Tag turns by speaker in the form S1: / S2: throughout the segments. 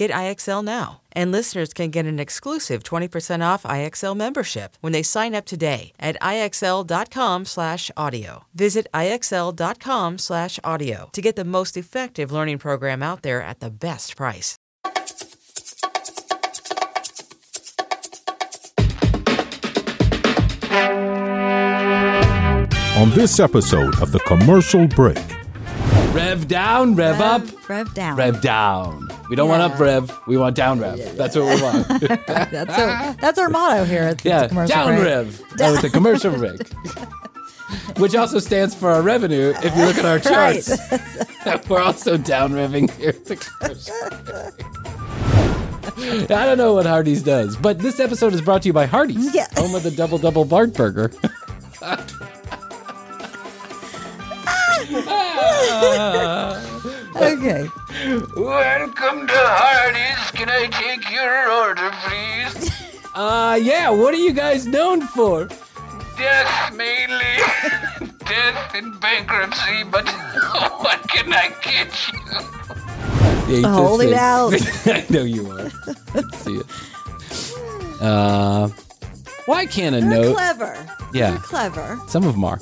S1: Get IXL now. And listeners can get an exclusive 20% off IXL membership when they sign up today at IXL.com/audio. Visit IXL.com/audio to get the most effective learning program out there at the best price.
S2: On this episode of The Commercial Break,
S3: Rev down, rev, up,
S4: Rev down.
S3: rev down. We don't want
S4: Yeah.
S3: up rev. We want down rev. That's what we want.
S4: That's our that's our motto here at the
S3: yeah,
S4: commercial
S3: down
S4: break.
S3: rev. Oh, with the commercial break. Which also stands for our revenue. If you look at our
S4: Right.
S3: charts, we're also down revving here at the commercial break. I don't know what Hardee's does, but this episode is brought to you by Hardee's,
S4: Yeah.
S3: home of the double double Bart burger. Ah! Ah!
S4: Okay.
S5: Welcome to Hardee's. Can I take your order, please?
S3: Uh, yeah. What are you guys known for?
S5: Death mainly. Death and bankruptcy, but what can I get you?
S3: Hate to
S4: Hold it out.
S3: I know you are. Let's see it. Uh, why can't a
S4: They're
S3: nose?
S4: clever.
S3: Yeah.
S4: They're clever.
S3: Some of them are.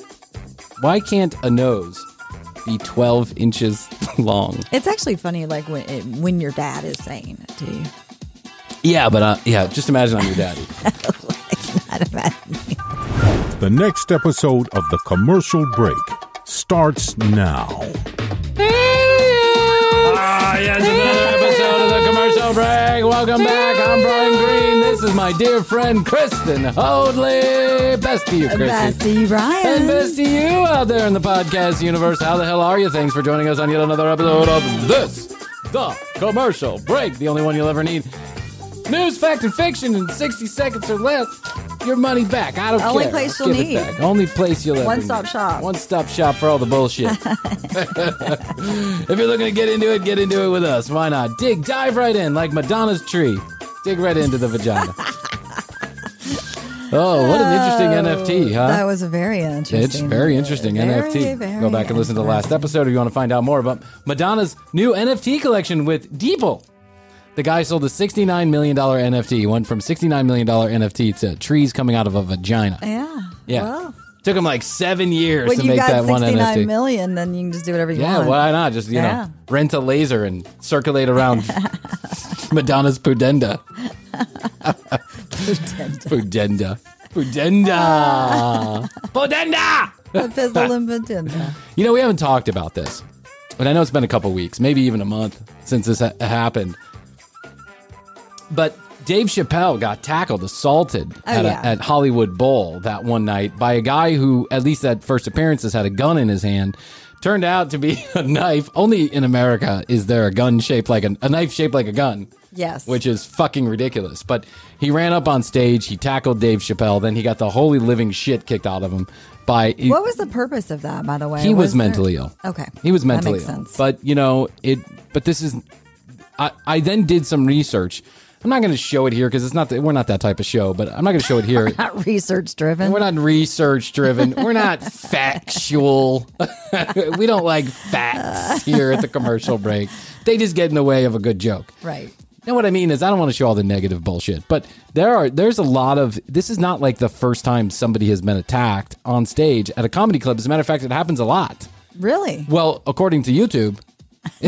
S3: Why can't a nose be 12 inches long?
S4: It's actually funny, like when it, when your dad is saying it to you.
S3: Yeah, but uh, yeah, just imagine I'm your daddy.
S4: Not imagining.
S2: the next episode of The Commercial Break starts now.
S3: Ah, yes, commercial break. Welcome back. I'm Bryan Green. This is my dear friend Kristen Hoadley. Best to you, Kristen.
S4: Best to you, Bryan.
S3: And best to you out there in the podcast universe. How the hell are you? Thanks for joining us on yet another episode of this, the commercial break, the only one you'll ever need. News, fact, and fiction in 60 seconds or less. Your money back. I don't
S4: Only
S3: care.
S4: place you'll
S3: give
S4: need.
S3: It back. Only place you'll ever
S4: One-stop
S3: need.
S4: shop.
S3: One-stop shop for all the bullshit. if you're looking to get into it, get into it with us. Why not? Dig, dive right in like Madonna's tree. Dig right into the vagina. oh, what an interesting oh, NFT, huh?
S4: That was a very interesting.
S3: It's very interesting
S4: Very,
S3: NFT.
S4: very
S3: Go back and listen to the last episode if you want to find out more about Madonna's new NFT collection with Beeple. The guy sold a $69 million NFT. He went from $69 million NFT to trees coming out of a vagina.
S4: Yeah.
S3: Yeah.
S4: Well,
S3: Took him like seven years
S4: when
S3: to
S4: you
S3: make
S4: got
S3: that one
S4: 69
S3: NFT.
S4: million, then you can just do whatever you
S3: yeah,
S4: want.
S3: why not? Just, you
S4: Yeah.
S3: know, rent a laser and circulate around Madonna's Pudenda. Pudenda. Pudenda. Pudenda!
S4: A pistol and patinda.
S3: You know, we haven't talked about this, but I know it's been a couple weeks, maybe even a month since this ha- happened. But Dave Chappelle got tackled, assaulted oh, at,
S4: yeah.
S3: a, at Hollywood Bowl that one night by a guy who, at least at first appearances, had a gun in his hand. Turned out to be a knife. Only in America is there a gun shaped like a, a knife shaped like a gun.
S4: Yes.
S3: Which is fucking ridiculous. But he ran up on stage, he tackled Dave Chappelle, then he got the holy living shit kicked out of him by
S4: What was the purpose of that, by the way?
S3: he was,
S4: there-
S3: mentally ill.
S4: Okay.
S3: He was
S4: That
S3: mentally
S4: makes
S3: ill.
S4: sense.
S3: But you know, it but this is I I then did some research. I'm not going to show it here because it's not that we're not that type of show, but I'm not going to show it here.
S4: Not research driven.
S3: We're not research driven. We're not factual. we don't like facts uh. here at the commercial break. They just get in the way of a good joke.
S4: Right.
S3: Know what I mean is I don't want to show all the negative bullshit, but there are there's a lot of this is not like the first time somebody has been attacked on stage at a comedy club. As a matter of fact, it happens a lot.
S4: Really?
S3: Well, according to YouTube,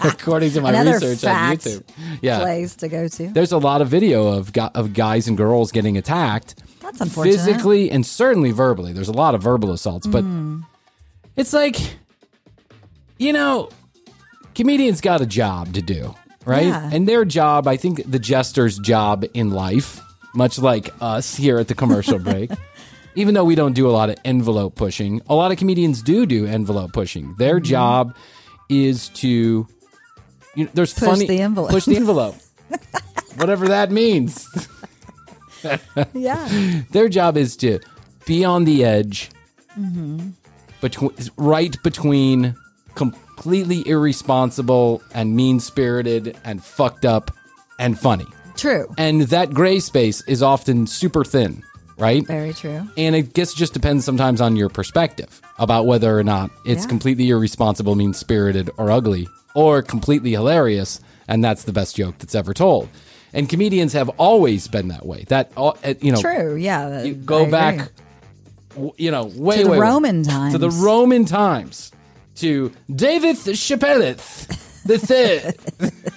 S3: according to my
S4: Another
S3: research on YouTube, yeah,
S4: Place to go to.
S3: there's a lot of video of gu- of guys and girls getting attacked
S4: That's unfortunate.
S3: physically and certainly verbally. There's a lot of verbal assaults, but
S4: Hmm.
S3: it's like, you know, comedians got a job to do. right?
S4: Yeah.
S3: And their job, I think the jester's job in life, much like us here at the commercial break, even though we don't do a lot of envelope pushing, a lot of comedians do do envelope pushing. Their
S4: Mm-hmm.
S3: job is to, you know, there's
S4: Push
S3: funny
S4: the envelope.
S3: push the envelope, whatever that means.
S4: Yeah.
S3: Their job is to be on the edge,
S4: Mm-hmm.
S3: between right between completely irresponsible and mean spirited and fucked up and funny.
S4: True.
S3: And that gray space is often super thin, right?
S4: Very true.
S3: And it guess just depends sometimes on your perspective about whether or not it's
S4: Yeah.
S3: completely irresponsible, mean spirited, or ugly, or completely hilarious, and that's the best joke that's ever told. And comedians have always been that way. That uh, uh, you know,
S4: True. Yeah.
S3: you go
S4: agree.
S3: back, w- you know, way
S4: To the
S3: way, way-
S4: Roman
S3: to the
S4: times.
S3: Roman times, to David Chappelleth the third.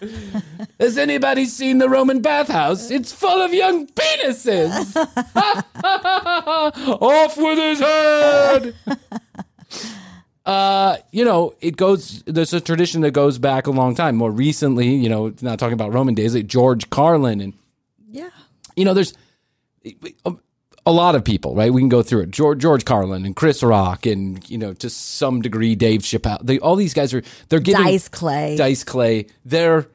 S3: Has anybody seen the Roman bathhouse? It's full of young penises. Off with his head. Uh, you know, it goes. There's a tradition that goes back a long time. More recently, you know, not talking about Roman days, like George Carlin and
S4: Yeah.
S3: you know, there's a, lot of people, right? We can go through it. George, George Carlin and Chris Rock, and you know, to some degree, Dave Chappelle. They, all these guys are they're getting
S4: Dice Clay.
S3: Dice Clay. They're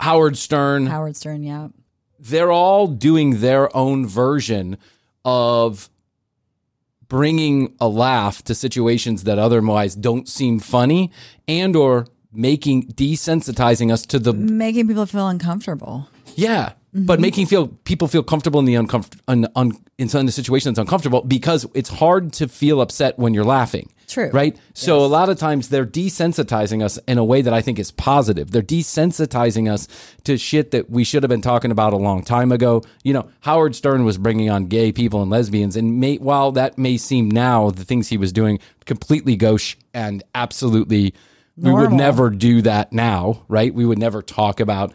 S3: Howard Stern.
S4: Howard Stern. Yeah.
S3: They're all doing their own version of bringing a laugh to situations that otherwise don't seem funny, and or making desensitizing us to the
S4: Making people feel uncomfortable.
S3: yeah, but
S4: Mm-hmm.
S3: making feel people feel comfortable in the uncomfortable un, un, in some situation that's uncomfortable because it's hard to feel upset when you're laughing.
S4: True.
S3: Right? So a lot of times they're desensitizing us in a way that I think is positive. They're desensitizing us to shit that we should have been talking about a long time ago. You know, Howard Stern was bringing on gay people and lesbians and may, while that may seem now the things he was doing completely gauche and absolutely we would never do that now, right? We would never talk about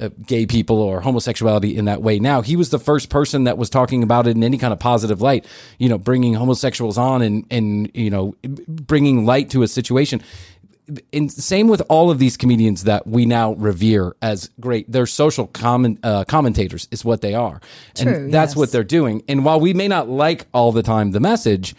S3: uh, gay people or homosexuality in that way now. He was the first person that was talking about it in any kind of positive light, you know, bringing homosexuals on and, and, you know, bringing light to a situation. And same with all of these comedians that we now revere as great. They're social comment, uh, commentators is what they are.
S4: True,
S3: and that's
S4: yes.
S3: what they're doing. And while we may not like all the time the message,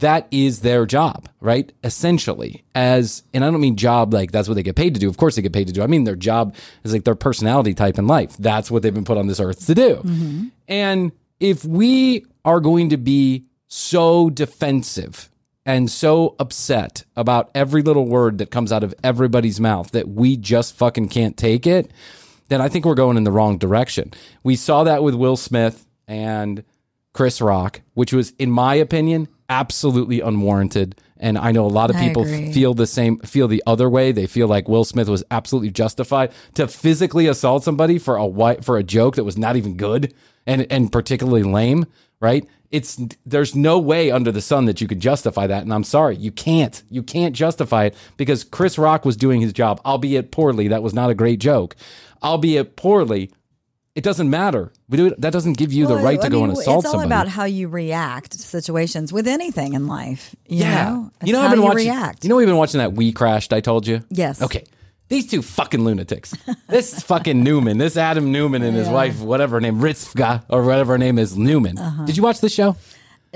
S3: that is their job, right? Essentially, as and I don't mean job like that's what they get paid to do. Of course, they get paid to do. I mean their job is like their personality type in life. That's what they've been put on this earth to do. Mm-hmm. And if we are going to be so defensive and so upset about every little word that comes out of everybody's mouth that we just fucking can't take it, then I think we're going in the wrong direction. We saw that with Will Smith and Chris Rock, which was, in my opinion, absolutely unwarranted. And I know a lot of
S4: I
S3: people
S4: agree.
S3: feel the same, feel the other way. They feel like Will Smith was absolutely justified to physically assault somebody for a white for a joke that was not even good and and particularly lame. Right? It's there's no way under the sun that you could justify that, and I'm sorry, you can't. You can't justify it because Chris Rock was doing his job, albeit poorly. That was not a great joke, albeit poorly. It doesn't matter. We do it, that doesn't give you the
S4: Well,
S3: right to
S4: I
S3: go
S4: mean,
S3: and assault somebody.
S4: It's all
S3: somebody.
S4: about how you react to situations with anything in life. You
S3: yeah,
S4: know? It's
S3: you know, I've been
S4: you
S3: watching.
S4: react.
S3: You know, we've been watching that WeCrashed. I told you.
S4: Yes.
S3: Okay. These two fucking lunatics. This fucking Neumann, this Adam Neumann and his wife, whatever her name, Ritzka or whatever her name is, Neumann.
S4: Uh-huh.
S3: Did you watch this show?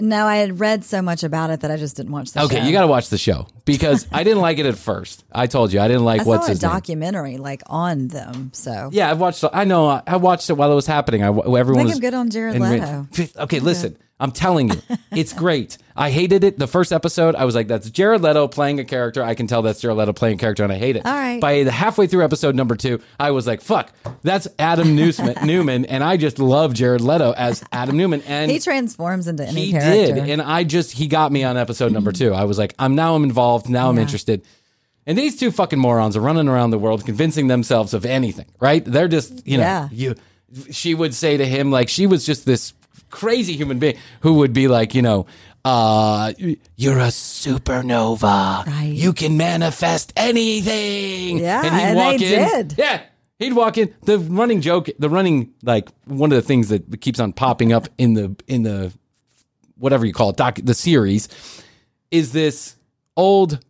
S4: No, I had read so much about it that I just didn't watch the show.
S3: Okay, you got to watch the show because I didn't like it at first. I told you I didn't like
S4: I
S3: what's
S4: saw a
S3: his name.
S4: documentary like on them. So
S3: Yeah, I've watched. I know. I- watched it while it was happening. I everyone
S4: think
S3: was
S4: I'm good on Jared Leto.
S3: Okay, listen. I'm telling you, it's great. I hated it. The first episode, I was like, "That's Jared Leto playing a character." I can tell that's Jared Leto playing a character, and I hate it.
S4: All right.
S3: By the halfway through episode number two, I was like, "Fuck, that's Adam Newsman, Neumann," and I just love Jared Leto as Adam Neumann, and
S4: he transforms into any character.
S3: he
S4: character.
S3: did, and I just he got me on episode number two. I was like, I'm now I'm involved. Now I'm interested. And these two fucking morons are running around the world convincing themselves of anything, right? They're just, you know,
S4: Yeah.
S3: you. She would say to him like she was just this crazy human being who would be like, you know, uh, you're a supernova.
S4: Right.
S3: You can manifest anything.
S4: Yeah, and,
S3: he'd
S4: and
S3: walk
S4: they
S3: in.
S4: did.
S3: Yeah. He'd walk in. The running joke, the running like one of the things that keeps on popping up in the in the whatever you call it, doc, the series, is this old.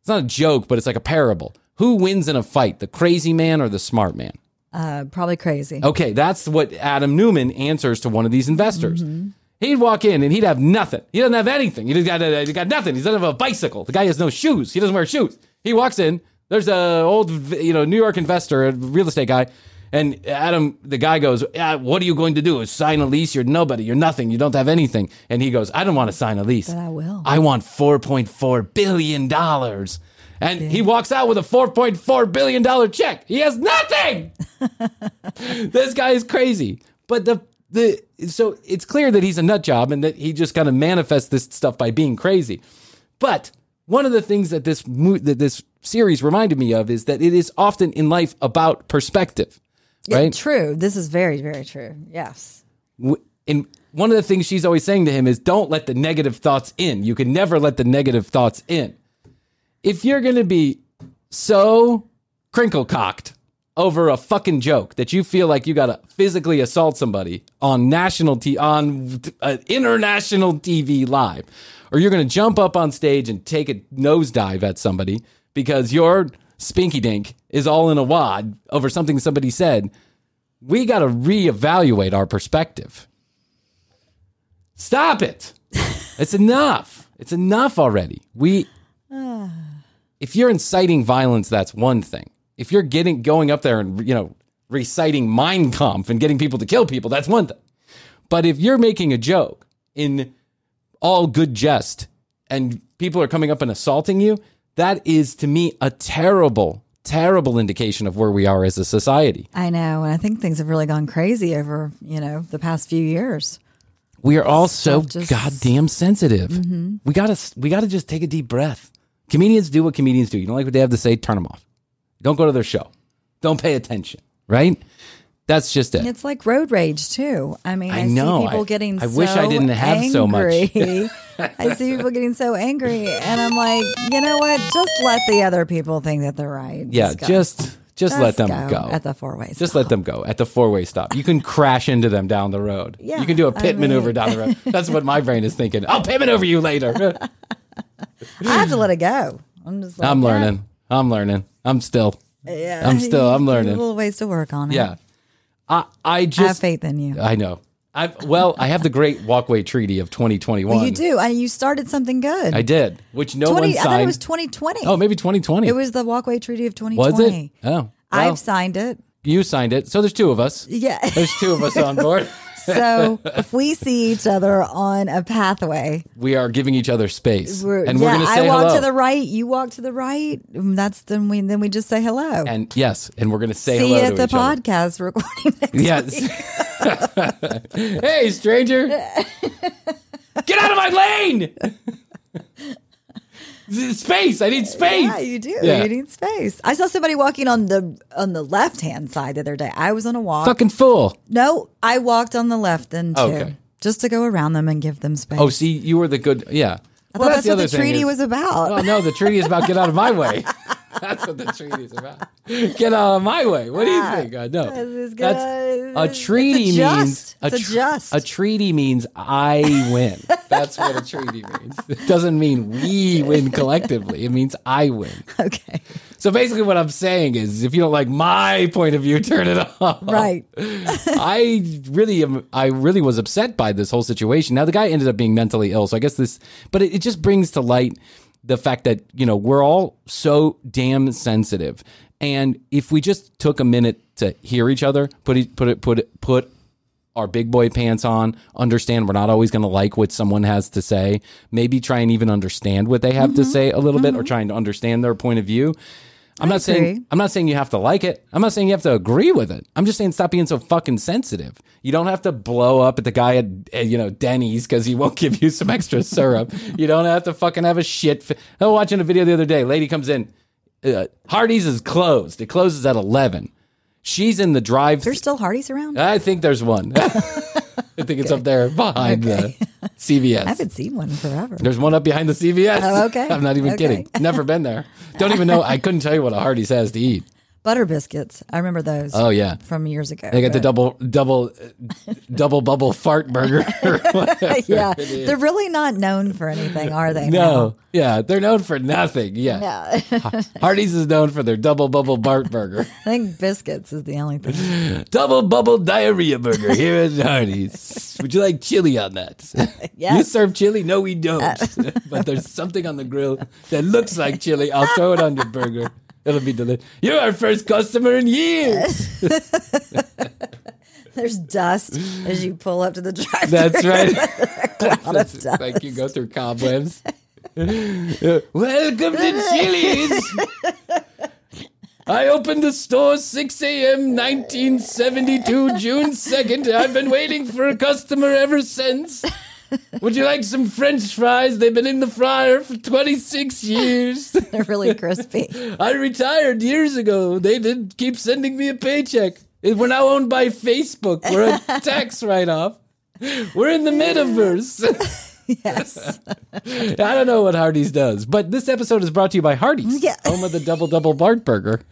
S3: It's not a joke, but it's like a parable Who wins in a fight, the crazy man or the smart man?
S4: Uh, probably crazy.
S3: Okay, that's what Adam Neumann answers to one of these investors. He'd walk in and he'd have nothing. He doesn't have anything. He got, uh, he got nothing. He doesn't have a bicycle. The guy has no shoes. He doesn't wear shoes. He walks in. There's a old, you know, New York investor, a real estate guy, and Adam, the guy goes, "Ah, "What are you going to do? Sign a lease? You're nobody. You're nothing. You don't have anything." And he goes, "I don't want to sign a lease.
S4: But I will."
S3: I want 4.4 billion dollars." And he walks out with a 4.4 billion dollar check. He has nothing this guy is crazy. But the the so it's clear that he's a nut job and that he just kind of manifests this stuff by being crazy. But one of the things that this that this series reminded me of is that it is often in life about perspective,
S4: Yeah,
S3: right?
S4: true. This is very, very true. Yes.
S3: And one of the things she's always saying to him is, "Don't let the negative thoughts in. You can never let the negative thoughts in. If you're going to be so crinkle cocked over a fucking joke that you feel like you got to physically assault somebody on national t on uh, international TV live, or you're going to jump up on stage and take a nosedive at somebody because your spinky dink is all in a wad over something somebody said, we got to reevaluate our perspective. Stop it. it's enough. It's enough already. We if you're inciting violence, that's one thing. If you're getting going up there and you know reciting Mein Kampf and getting people to kill people, that's one thing. But if you're making a joke in all good jest and people are coming up and assaulting you, that is to me a terrible, terrible indication of where we are as a society.
S4: I know. And I think things have really gone crazy over, you know, the past few years.
S3: We are all so
S4: just-
S3: goddamn sensitive. Mm-hmm. We gotta we gotta just take a deep breath. Comedians do what comedians do. You don't like what they have to say, turn them off. Don't go to their show. Don't pay attention. Right? That's just it.
S4: It's like road rage too. I mean,
S3: I
S4: I,
S3: know.
S4: see people
S3: I-
S4: getting.
S3: I wish I
S4: so
S3: didn't have so much.
S4: angry. I see people getting so angry, and I'm like, you know what? Just let the other people think that they're right.
S3: yeah,
S4: go.
S3: just just let them go.
S4: at the four ways.
S3: Just let them go at the four way stop. You can crash into them down the road.
S4: Yeah,
S3: you can do a pit
S4: mean-
S3: maneuver down the road. That's what my brain is thinking. I'll pit maneuver you later.
S4: I have to let it go. I'm just. Like,
S3: I'm
S4: yeah,
S3: learning. I'm learning. I'm still.
S4: Yeah,
S3: I'm still- I'm learning.
S4: A little ways to work on it.
S3: Yeah. I I
S4: I have
S3: just
S4: faith in you.
S3: I know. I well, I have the Great Walkway Treaty of 2021.
S4: Well, you do. I, you started something good.
S3: I did, which no
S4: 20,
S3: one
S4: I thought it was 2020.
S3: oh, maybe 2020.
S4: It was the Walkway Treaty of 2020.
S3: Was it? Oh, well,
S4: I've signed it.
S3: you signed it. So there's two of us.
S4: Yeah.
S3: There's two of us on board.
S4: so if we see each other on a pathway,
S3: We are giving each other space,
S4: we're,
S3: and
S4: yeah,
S3: we're going to say
S4: I walk
S3: hello.
S4: to the right, you walk to the right. Mm, that's then we then we just say hello.
S3: and yes, and we're going to say
S4: see
S3: hello
S4: you at
S3: to
S4: the
S3: each other.
S4: podcast recording.
S3: Yes. hey, stranger. Get out of my lane. Space. I need space.
S4: Yeah, you do.
S3: Yeah.
S4: You need space. I saw somebody walking on the on the left hand side the other day. I was on a walk.
S3: Fucking fool.
S4: No, I walked on the left then too,
S3: Okay.
S4: just to go around them and give them space.
S3: Oh, see, you were the good. Yeah.
S4: I thought that's, what the treaty
S3: is-
S4: was about.
S3: Oh no, the treaty is about get out of my way. That's what the treaty is about. Get out of my way. What do you think? Uh, I know.
S4: This
S3: That's a
S4: It's
S3: treaty
S4: a
S3: means
S4: just. It's a just.
S3: a treaty means I win. That's what a treaty means. It doesn't mean we win collectively. It means I win.
S4: okay,
S3: So basically, what I'm saying is, if you don't like my point of view, turn it off.
S4: right.
S3: I really am. I really was upset by this whole situation. Now the guy ended up being mentally ill, so I guess this. But it, it just brings to light the fact that you know we're all so damn sensitive, and if we just took a minute to hear each other, put it, put it, put it, put our big boy pants on, understand we're not always going to like what someone has to say, maybe try and even understand what they have to mm-hmm. say a little bit or mm-hmm. trying to understand their point of view. I'm not saying. I'm not saying you have to like it. I'm not saying you have to agree with it. I'm just saying stop being so fucking sensitive. You don't have to blow up at the guy at, at, you know Denny's because he won't give you some extra syrup. You don't have to fucking have a shit. Fi- I was watching a video the other day. Lady comes in. Uh, Hardee's is closed. It closes at eleven. She's in the drive.
S4: There's still Hardee's around.
S3: I think there's one. I think it's up there behind the CVS.
S4: I haven't seen one forever.
S3: There's one up behind the CVS.
S4: Oh, okay.
S3: I'm not even
S4: Okay.
S3: kidding. Never been there. Don't even know. I couldn't tell you what a Hardee's has to eat.
S4: Butter biscuits. I remember those.
S3: Oh yeah.
S4: from years ago.
S3: They got the double double uh, double bubble fart burger.
S4: yeah, they're really not known for anything, are they?
S3: no. Yeah, they're known for nothing. Yeah.
S4: Yeah.
S3: Hardee's is known for their double bubble Bart burger.
S4: I think biscuits is the only thing.
S3: Double bubble diarrhea burger here at Hardee's. Would you like chili on that? You serve chili? No, we don't. but there's something on the grill that looks like chili. I'll throw it on your burger. It'll be delicious. You're our first customer in years.
S4: There's dust as you pull up to the drive.
S3: That's right.
S4: Cloud of dust.
S3: like you go through cobwebs. Welcome to Chili's. I opened the store 6 a.m. 1972, June 2nd. I've been waiting for a customer ever since. Would you like some french fries? They've been in the fryer for 26 years.
S4: They're really crispy.
S3: I retired years ago. They did keep sending me a paycheck. We're now owned by Facebook. We're a tax write off. We're in the metaverse.
S4: Yes.
S3: I don't know what Hardee's does, but this episode is brought to you by Hardee's,
S4: Yeah.
S3: home of the double double Bart burger.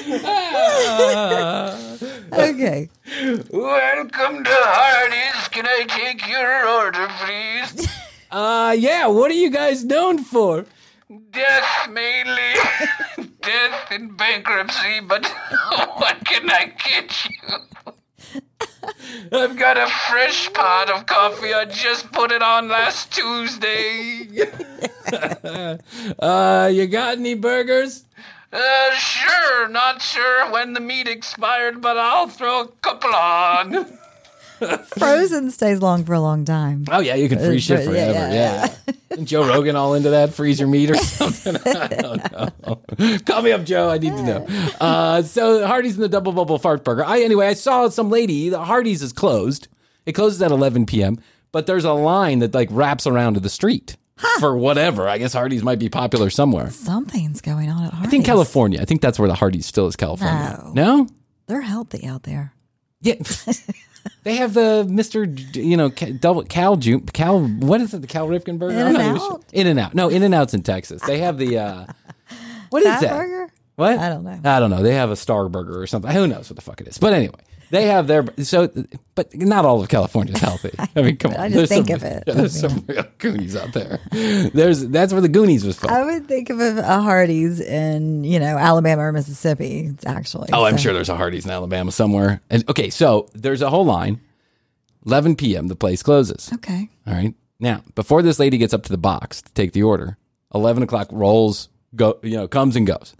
S4: Okay.
S5: Welcome to Hardee's. Can I take your order, please?
S3: Uh, yeah. What are you guys known for?
S5: Death mainly. Death and bankruptcy, but what can I get you? I've got a fresh pot of coffee. I just put it on last Tuesday.
S3: Uh, you got any burgers?
S5: Uh, sure, not sure when the meat expired, but I'll throw a couple on.
S4: Frozen stays long for a long time.
S3: Oh yeah, you can freeze shit forever.
S4: yeah,
S3: Yeah, yeah. Isn't Joe Rogan all into that freezer meat or something? I don't know. Call me up, Joe. I need to know. Uh, so Hardee's in the double bubble fart burger. I anyway, I saw some lady. The Hardee's is closed. It closes at 11 p.m. But there's a line that like wraps around to the street for whatever. I guess Hardee's might be popular somewhere.
S4: Something's going on at Hardee's.
S3: I think California. I think that's where the Hardee's still is. California. No.
S4: They're healthy out there.
S3: Yeah. they have the Mr. D- You know, Ca- double Cal Ju Cal. What is it? The Cal Ripken burger. Even
S4: In-N-Out?
S3: sure. In and out. No, In and Out's in Texas. They have the. uh What is
S4: Fat
S3: that?
S4: burger?
S3: What?
S4: I don't know.
S3: I don't know. They have a Star Burger or something. Who knows what the fuck it is? But anyway, they have their. So, but not all of California is healthy. I mean, come on.
S4: I just
S3: There's
S4: think
S3: some-
S4: of it.
S3: yeah, there's some real Goonies out there. There's that's where the Goonies was from.
S4: I would think of a Hardee's in, you know, Alabama or Mississippi, actually.
S3: Oh, I'm sure there's a Hardee's in Alabama somewhere. And okay, so there's a whole line. 11 p.m. The place closes.
S4: Okay.
S3: All right. Now, before this lady gets up to the box to take the order, 11 o'clock rolls, go, you know, comes and goes.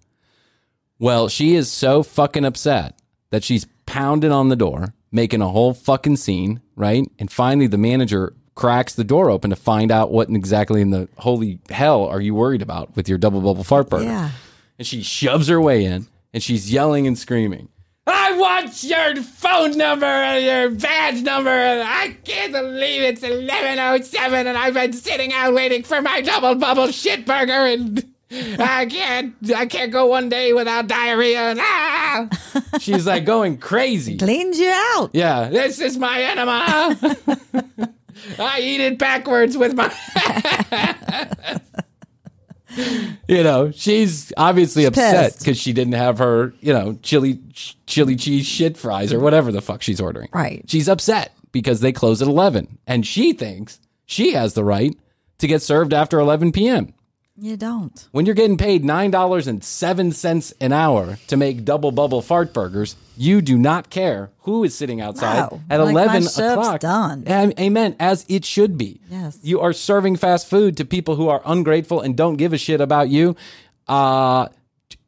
S3: Well, she is so fucking upset that she's pounding on the door, making a whole fucking scene, right? And finally, the manager cracks the door open to find out what exactly in the holy hell are you worried about with your double bubble fart burger.
S4: Yeah.
S3: And she shoves her way in and she's yelling and screaming. I want your phone number and your badge number. And I can't believe it's 1107 and I've been sitting out waiting for my double bubble shit burger and I can't I can't go one day without diarrhea. Ah! She's like going crazy.
S4: Cleans you out.
S3: Yeah, this is my enema. I eat it backwards with my. you know, she's obviously upset because she didn't have her, you know, chili chili cheese shit fries or whatever the fuck she's ordering.
S4: Right.
S3: She's upset because they close at eleven, and she thinks she has the right to get served after eleven p.m.
S4: You don't.
S3: When you're getting paid nine dollars and seven cents an hour to make double bubble fart burgers, you do not care who is sitting outside
S4: No.
S3: at
S4: Like,
S3: eleven
S4: shift's
S3: o'clock.
S4: done.
S3: Am- Amen. As it should be.
S4: Yes.
S3: You are serving fast food to people who are ungrateful and don't give a shit about you. Uh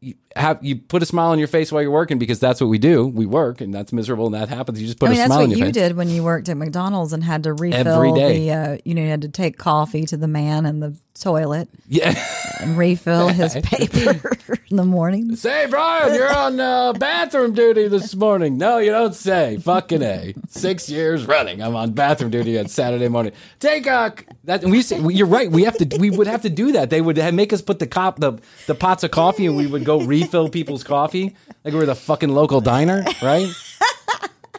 S3: you have you put a smile on your face while you're working because that's what we do. We work and that's miserable and that happens. You just put
S4: I mean,
S3: a
S4: that's
S3: smile
S4: what
S3: on your
S4: you did when you worked at McDonald's and had to refill
S3: Every day.
S4: the, uh, you know, you had to take coffee to the man in the toilet
S3: Yeah.
S4: and refill his paper in the morning.
S3: Say, Bryan, you're on uh, bathroom duty this morning. No, you don't say. Fucking a. Six years running, I'm on bathroom duty on Saturday morning. Take a that. And we say you're right. We have to. We would have to do that. They would have, make us put the cop the the pots of coffee, and we would go refill people's coffee like we were the fucking local diner, right?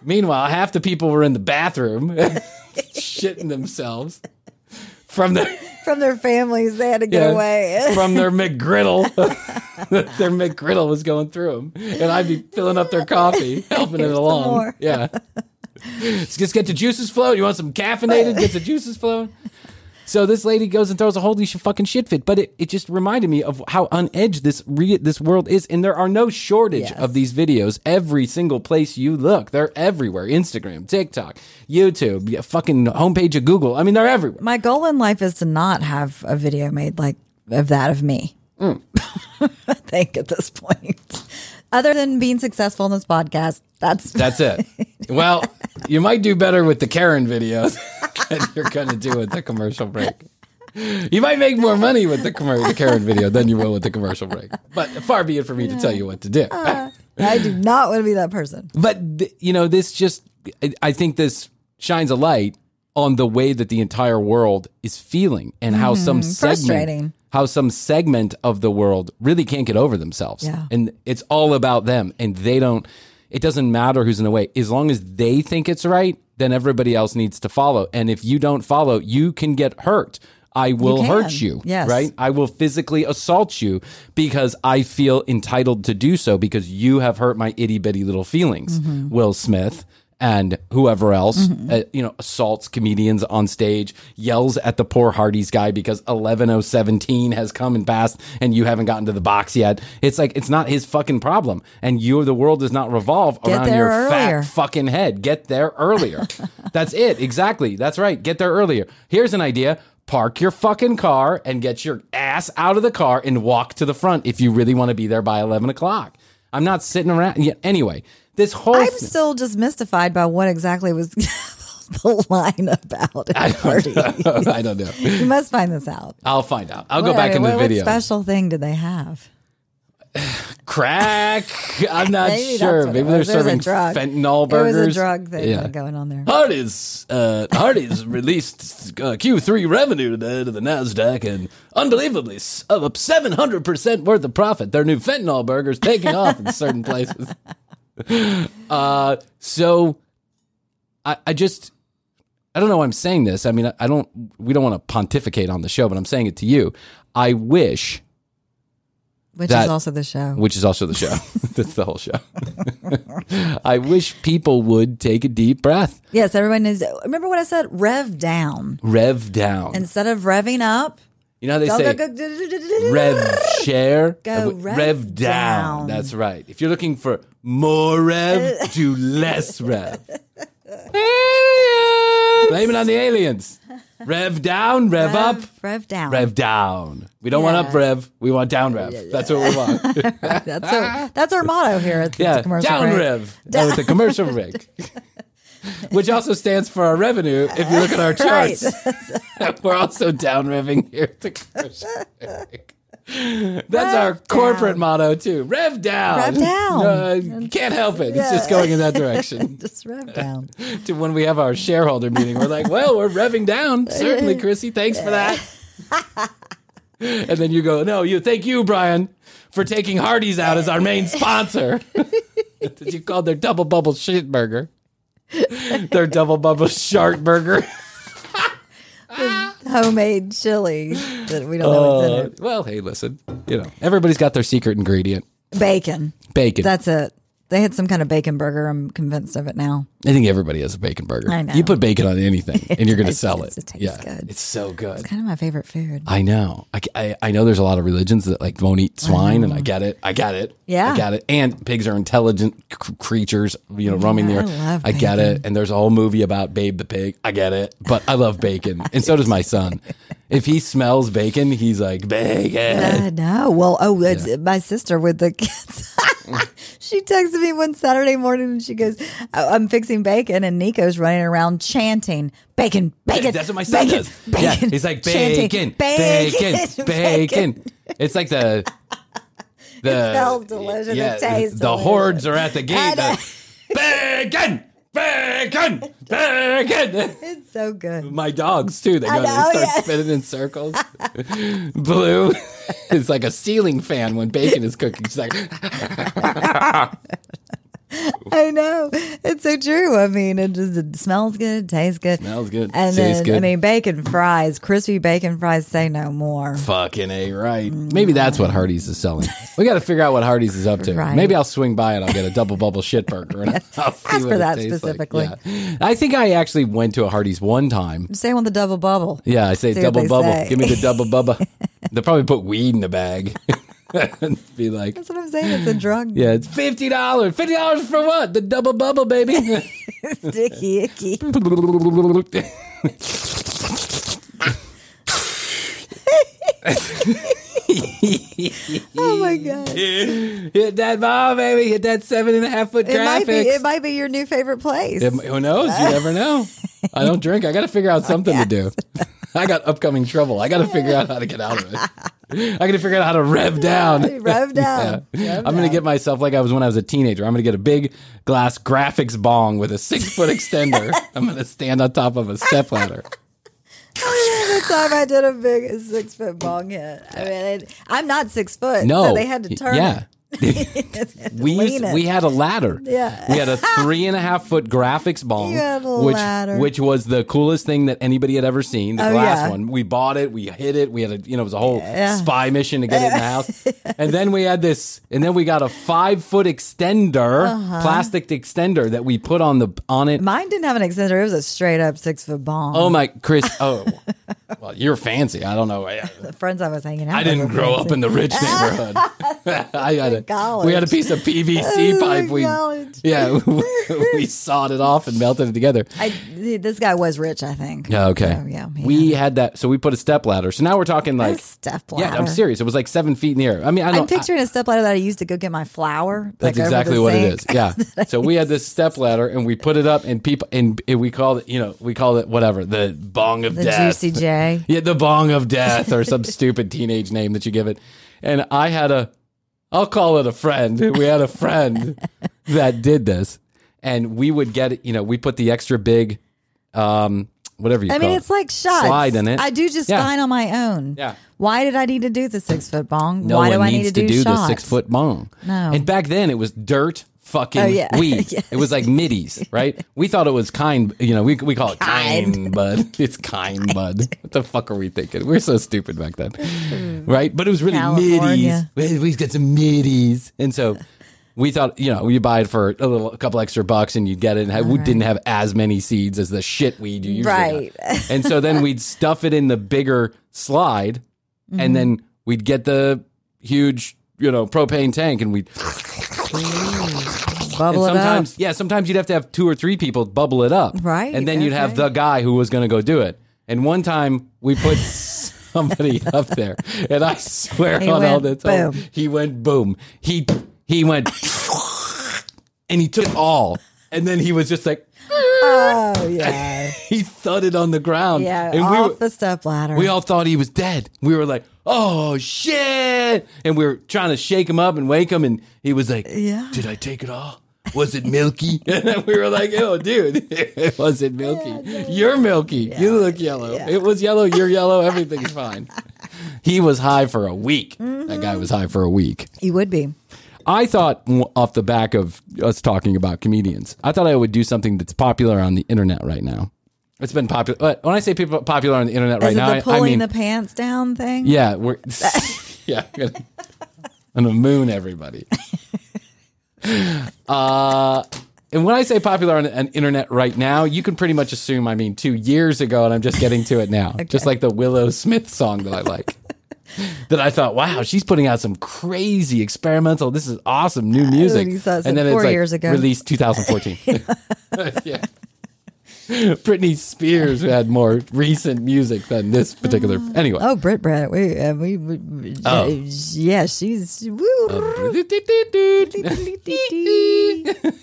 S3: Meanwhile, half the people were in the bathroom shitting themselves. From their
S4: From their families, they had to get
S3: yeah,
S4: away.
S3: from their McGriddle. their McGriddle was going through them, and I'd be filling up their coffee, helping it
S4: Here's some
S3: along. Yeah, just get the juices flowing. You want some caffeinated? Get the juices flowing. So this lady goes and throws a holy fucking shit fit, but it, it just reminded me of how unedged this re- this world is, and there are no shortage
S4: Yes.
S3: of these videos. Every single place you look, they're everywhere: Instagram, TikTok, YouTube, fucking homepage of Google. I mean, they're everywhere.
S4: My goal in life is to not have a video made like of that of me.
S3: Mm.
S4: I think at this point, other than being successful in this podcast, that's
S3: That's it. Well, you might do better with the Karen videos than you're going to do with the commercial break. You might make more money with the, commer- the Karen video than you will with the commercial break. But far be it for me to tell you what to do.
S4: I do not want to be that person.
S3: But th- you know, this just I- I think this shines a light on the way that the entire world is feeling and how some segment
S4: Mm-hmm. frustrating.
S3: how some segment of the world really can't get over themselves.
S4: Yeah.
S3: And it's all about them and they don't it doesn't matter who's in the way. As long as they think it's right, then everybody else needs to follow. And if you don't follow, you can get hurt. I will
S4: can.
S3: hurt you.
S4: Yes.
S3: Right? I will physically assault you because I feel entitled to do so because you have hurt my itty bitty little feelings.
S4: Mm-hmm.
S3: Will Smith and whoever else, uh, you know, assaults comedians on stage, yells at the poor Hardee's guy because 11017 has come and passed and you haven't gotten to the box yet. It's like, it's not his fucking problem. And you, the world does not revolve
S4: Get
S3: around your
S4: earlier.
S3: fat fucking head. Get there earlier. That's it. Exactly. That's right. Get there earlier. Here's an idea. Park your fucking car and get your ass out of the car and walk to the front if you really want to be there by 11 o'clock. I'm not sitting around. Yeah, anyway, this whole
S4: I'm still just mystified by what exactly was the line about at parties.
S3: I don't know.
S4: You must find this out.
S3: I'll find out. I'll go
S4: What-
S3: back in the
S4: what,
S3: video.
S4: What special thing did they have?
S3: Crack. I'm not
S4: Maybe
S3: sure. Maybe they're serving fentanyl
S4: It was a drug thing
S3: Yeah.
S4: going on there.
S3: Hardee's uh, Hardee's released uh, Q3 revenue today to the Nasdaq, and unbelievably, up 700 percent worth of profit. Their new fentanyl burgers taking off in certain places. Uh, so I, I just I don't know why I'm saying this. I mean, I, I don't. We don't want to pontificate on the show, but I'm saying it to you. I wish,
S4: Which
S3: that-
S4: is also the show.
S3: which is also the show. That's the whole show. I wish people would take a deep breath,
S4: Yes, everyone is. Remember what I said? Rev down.
S3: rev down.
S4: Instead of revving up,
S3: You know how they
S4: go,
S3: say
S4: go, go,
S3: rev share,
S4: Go
S3: Uh,
S4: rev
S3: down.
S4: down.
S3: That's right. If you're looking for more rev, do less rev. Blame it on the aliens. Rev down, rev, up,
S4: Rev, rev down.
S3: rev down. We don't want up rev. We want down rev. That's what we want.
S4: That's our, that's our motto here at the
S3: yeah,
S4: commercial
S3: down
S4: break.
S3: rev. Uh, with the commercial break. Which also stands for our revenue. If you look at our
S4: Right.
S3: charts, we're also down revving here. That's
S4: Rev
S3: our corporate
S4: down.
S3: motto too. Rev down.
S4: Rev down.
S3: Can't help it. It's just going in that direction.
S4: Just rev down.
S3: to when we have our shareholder meeting, we're like, well, we're revving down. Certainly, Krissy. Thanks for that. and then you go, no, you thank you, Bryan, for taking Hardee's out as our main sponsor. That you called their double bubble shit burger. Their double bubble shark burger.
S4: Homemade chili that we don't know what's in
S3: Uh,
S4: it.
S3: well, hey, listen, you know, everybody's got their secret ingredient.
S4: Bacon.
S3: Bacon.
S4: That's it. They had some kind of bacon burger. I'm convinced of it now.
S3: I think everybody has a bacon burger.
S4: I know.
S3: You put bacon on anything, and you're going to sell it.
S4: it tastes
S3: yeah,
S4: good.
S3: it's so good.
S4: It's kind of my favorite food.
S3: I know. I, I, I know there's a lot of religions that like won't eat swine, and I get it. I get it.
S4: Yeah.
S3: I get it. And pigs are intelligent c- creatures, you know, roaming the
S4: I
S3: earth.
S4: love
S3: I get
S4: bacon.
S3: it. And there's a whole movie about Babe the pig. I get it. But I love bacon, and so does my son. If he smells bacon, he's like bacon.
S4: Uh, no. Well, oh, it's my sister with the kids. she texted me one Saturday morning and she goes, "I- I'm fixing bacon. And Nico's running around chanting, bacon, bacon.
S3: That's what my son
S4: bacon,
S3: does.
S4: Bacon,
S3: yeah, he's like
S4: chanting,
S3: bacon, bacon, bacon, It's like the the
S4: smells delicious. It
S3: Yeah, the
S4: delicious.
S3: hordes are at the gate. the- uh, bacon, bacon, bacon.
S4: It's so good.
S3: My dogs too. They go.
S4: I
S3: They start
S4: yeah.
S3: spinning in circles. Blue is like a ceiling fan when bacon is cooking. She's like,
S4: I know. It's so true. I mean, it just it smells good, tastes good.
S3: Smells good,
S4: And
S3: tastes
S4: then,
S3: good.
S4: I mean, bacon fries, crispy bacon fries, say no more.
S3: Fucking A, right. Mm. Maybe that's what Hardee's is selling. We got to figure out what Hardee's is up to.
S4: Right.
S3: Maybe I'll swing by and I'll get a double bubble shit burger. And I'll
S4: Ask for that
S3: tastes like.
S4: specifically.
S3: Yeah. I think I actually went to a Hardee's one time.
S4: Say on the double bubble.
S3: Yeah, I say double bubble.
S4: say.
S3: Give me the double bubble. They'll probably put weed in the bag. And be like,
S4: That's what I'm saying. It's a drug.
S3: yeah, it's $50. $50 for what? The double bubble, baby.
S4: Sticky icky. Oh my god.
S3: Hit that ball, baby. Hit that seven and a half foot
S4: It might be it might be your new favorite place.
S3: Who knows? You never know. I don't drink. I got to figure out something to do. I got upcoming trouble. I got to figure out how to get out of it. I got to figure out how to rev down.
S4: Rev down.
S3: Yeah.
S4: Rev
S3: I'm going to
S4: down.
S3: get myself like I was when I was a teenager. I'm going to get a big glass Graffix bong with a six foot extender. I'm going to stand on top of a step ladder.
S4: Oh, the time I did a big six foot bong hit. I mean, it, I'm not six foot,
S3: No,
S4: so they had to turn.
S3: Yeah.
S4: it.
S3: We used, we had a ladder.
S4: Yeah.
S3: We had a three and a half foot Graffix bong,
S4: You had a
S3: which
S4: ladder.
S3: which was the coolest thing that anybody had ever seen. The
S4: Oh,
S3: glass
S4: yeah.
S3: one. We bought it. We hid it. We had a you know it was a whole
S4: Yeah.
S3: spy mission to get it in the house. and then we had this, and then we got a five foot extender,
S4: Uh-huh.
S3: plastic extender that we put on the on it.
S4: Mine didn't have an extender. It was a straight up six foot bong.
S3: Oh my, Chris! Oh, well, you're fancy. I don't know.
S4: The friends I was hanging out. With.
S3: I
S4: didn't
S3: grow
S4: fancy.
S3: up in the rich neighborhood. I had a,
S4: College.
S3: we had a piece of PVC
S4: Oh,
S3: pipe. We
S4: college.
S3: yeah, we sawed it off and melted it together.
S4: I, this guy was rich, I think.
S3: Yeah, okay.
S4: So, yeah, he
S3: we
S4: had
S3: that. So we put a step ladder. So now we're talking
S4: a
S3: like
S4: step
S3: yeah,
S4: ladder.
S3: I'm serious. It was like seven feet in the air. I mean, I don't.
S4: I'm picturing a step ladder that I used to go get my flour.
S3: That's
S4: like,
S3: exactly what it
S4: sink.
S3: is. Yeah. so we had this step ladder and we put it up and people and we called it, you know, we called it whatever, the bong of
S4: The
S3: death.
S4: Juicy J.
S3: Yeah, the bong of death or some stupid teenage name that you give it. And I had a, I'll call it a friend. We had a friend that did this, and we would get. You know, we put the extra big, um, whatever you.
S4: I mean,
S3: it,
S4: it's like shots.
S3: Slide in it.
S4: I do just
S3: Yeah.
S4: fine on my own.
S3: Yeah.
S4: Why did I need to do the six foot bong?
S3: No
S4: Why
S3: one
S4: do I
S3: needs
S4: need to,
S3: to do,
S4: shots?
S3: the six foot bong.
S4: No.
S3: And back then it was dirt. Fucking
S4: Oh, yeah.
S3: weed.
S4: Yeah.
S3: It was like middies, right? We thought it was kind, you know, we, we call it kind,
S4: Kind.
S3: bud. It's kind, bud. What the fuck are we thinking? We are so stupid back then, right? But it was really
S4: California.
S3: middies. We- got some middies. And so we thought, you know, you buy it for a little, a couple extra bucks and you get it. And have, we didn't have as many seeds as the shit weed you usually
S4: Right.
S3: got. And so then we'd stuff it in the bigger slide
S4: Mm-hmm.
S3: and then we'd get the huge, you know, propane tank and we'd
S4: Bubble
S3: and
S4: it up.
S3: sometimes yeah, sometimes you'd have to have two or three people bubble it up.
S4: Right,
S3: And then you'd have the guy who was gonna go do it. And one time we put somebody up there and I swear
S4: He
S3: on all all-
S4: boom.
S3: he went boom. He he went and he took it all. And then he was just like
S4: Oh yeah,
S3: he thudded on the ground.
S4: yeah.
S3: and we
S4: off
S3: were,
S4: the step ladder.
S3: we all thought he was dead. We were like, "Oh shit!" And we were trying to shake him up and wake him, and he was like,
S4: Yeah.
S3: Did I take it all? Was it milky?" and we were like, "Oh, dude, it wasn't milky. You're milky. You look yellow. It was yellow. You're yellow. Everything's fine." He was high for a week. That guy mm-hmm. was high for a week.
S4: He would be.
S3: I thought off the back of us talking about comedians, I thought I would do something that's popular on the internet right now. It's been popular. When I say people popular on the internet right now,
S4: it
S3: I, I
S4: pulling
S3: mean,
S4: the pants down thing?
S3: yeah, we're yeah, I'm gonna, I'm gonna moon everybody. Uh, and when I say popular on the internet right now, you can pretty much assume I mean two years ago, and I'm just getting to it now. Just like the Willow Smith song that I like. that I thought, wow, she's putting out some crazy experimental. This is awesome new music. and then
S4: four
S3: it's like
S4: years ago.
S3: released 2014. yeah. Britney Spears had more recent music than this particular. Anyway.
S4: Oh, Brit Brit. We, uh, we, we
S3: Oh.
S4: yeah, she's. Woo.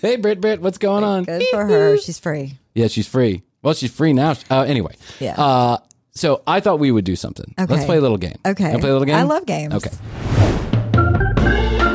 S3: hey, Brit, Brit, what's going on?
S4: Good for her. She's free.
S3: Yeah, she's free. Well, she's free now. Uh, anyway.
S4: Yeah.
S3: Uh, so I thought we would do something. Let's
S4: Okay.
S3: play a little game.
S4: Okay.
S3: Wanna play a little game?
S4: I love games.
S3: Okay.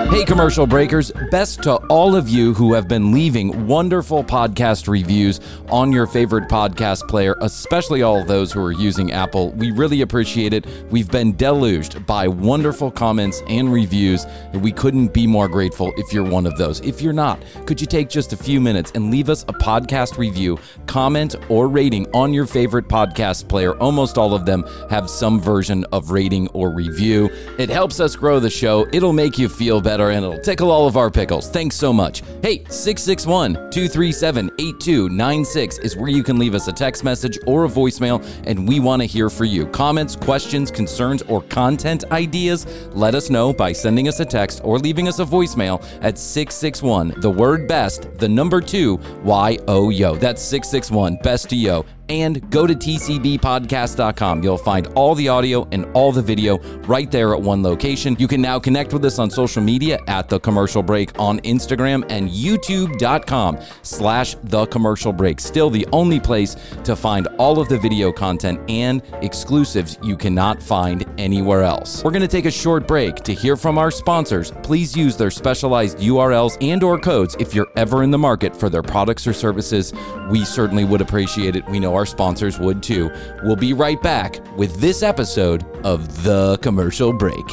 S3: Hey, commercial breakers, best to all of you who have been leaving wonderful podcast reviews on your favorite podcast player, especially all those who are using Apple. We really appreciate it. We've been deluged by wonderful comments and reviews, and we couldn't be more grateful if you're one of those. If you're not, could you take just a few minutes and leave us a podcast review, comment, or rating on your favorite podcast player? Almost all of them have some version of rating or review. It helps us grow the show. It'll make you feel better and it'll tickle all of our pickles. Thanks so much. Hey, 661 237 8296 is where you can leave us a text message or a voicemail, and we want to hear for you. Comments, questions, concerns, or content ideas, let us know by sending us a text or leaving us a voicemail at 661 the word best, the number two, Y O Yo. That's 661 best to yo and go to tcbpodcast.com. You'll find all the audio and all the video right there at one location. You can now connect with us on social media at The Commercial Break on Instagram and youtube.com slash The Commercial Break. Still the only place to find all of the video content and exclusives you cannot find anywhere else. We're going to take a short break to hear from our sponsors. Please use their specialized URLs and or codes if you're ever in the market for their products or services. We certainly would appreciate it. We know our sponsors would too. We'll be right back with this episode of The Commercial Break.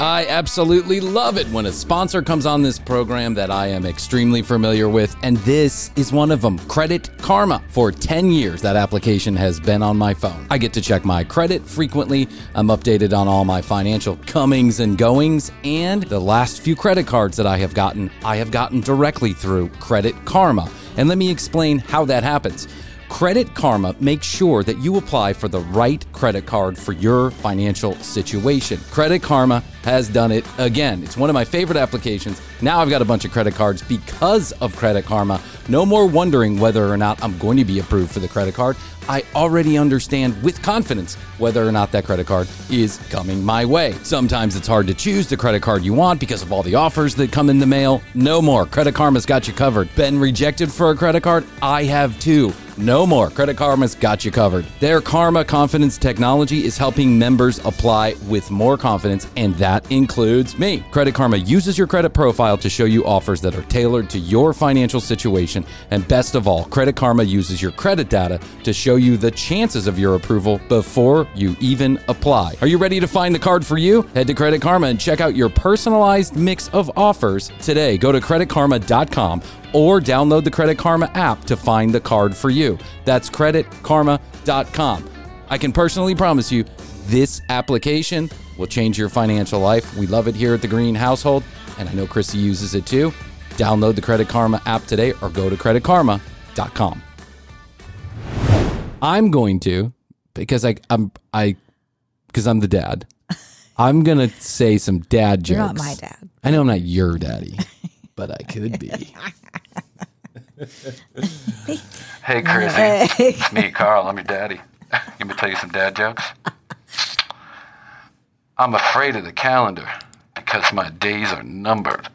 S3: I absolutely love it when a sponsor comes on this program that I am extremely familiar with, and this is one of them Credit Karma. For 10 years, that application has been on my phone. I get to check my credit frequently, I'm updated on all my financial comings and goings, and the last few credit cards that I have gotten, I have gotten directly through Credit Karma. And let me explain how that happens. Credit Karma makes sure that you apply for the right credit card for your financial situation. Credit Karma has done it again. It's one of my favorite applications. Now I've got a bunch of credit cards because of Credit Karma. No more wondering whether or not I'm going to be approved for the credit card. I already understand with confidence whether or not that credit card is coming my way. Sometimes it's hard to choose the credit card you want because of all the offers that come in the mail. No more. Credit Karma's got you covered. Been rejected for a credit card? I have too. No more. Credit Karma's got you covered. Their Karma Confidence technology is helping members apply with more confidence, and that includes me. Credit Karma uses your credit profile to show you offers that are tailored to your financial situation. And best of all, Credit Karma uses your credit data to show you the chances of your approval before you even apply. Are you ready to find the card for you? Head to Credit Karma and check out your personalized mix of offers today. Go to creditkarma.com or download the Credit Karma app to find the card for you. That's creditkarma.com. I can personally promise you this application will change your financial life. We love it here at the Green Household, and I know Krissy uses it too. Download the Credit Karma app today or go to creditkarma.com. I'm going to because I I'm I because I'm the dad. I'm gonna say some dad jokes.
S4: You're not my dad.
S3: I know I'm not your daddy, but I could be.
S5: Hey, Krissy. It's me, Carl. I'm your daddy. Let me tell you some dad jokes. I'm afraid of the calendar because my days are numbered.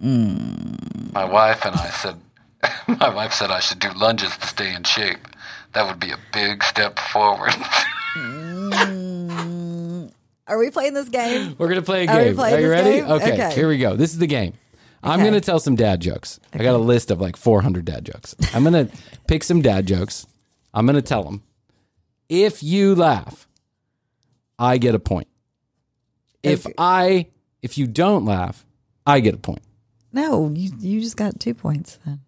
S5: Hmm. My wife and I said, my wife said I should do lunges to stay in shape. That would be a big step forward.
S4: Are we playing this game?
S3: We're gonna play a
S4: Are we
S3: game.
S4: playing
S3: Are you
S4: this
S3: ready?
S4: game?
S3: Okay,
S4: Okay.
S3: here we go. This is the game. I'm
S4: Okay.
S3: gonna tell some dad jokes. I got a list of like 400 dad jokes. I'm gonna pick some dad jokes. I'm gonna tell them. If you laugh, I get a point. If
S4: Okay.
S3: I, if you don't laugh, I get a point.
S4: No, you you just got two points then.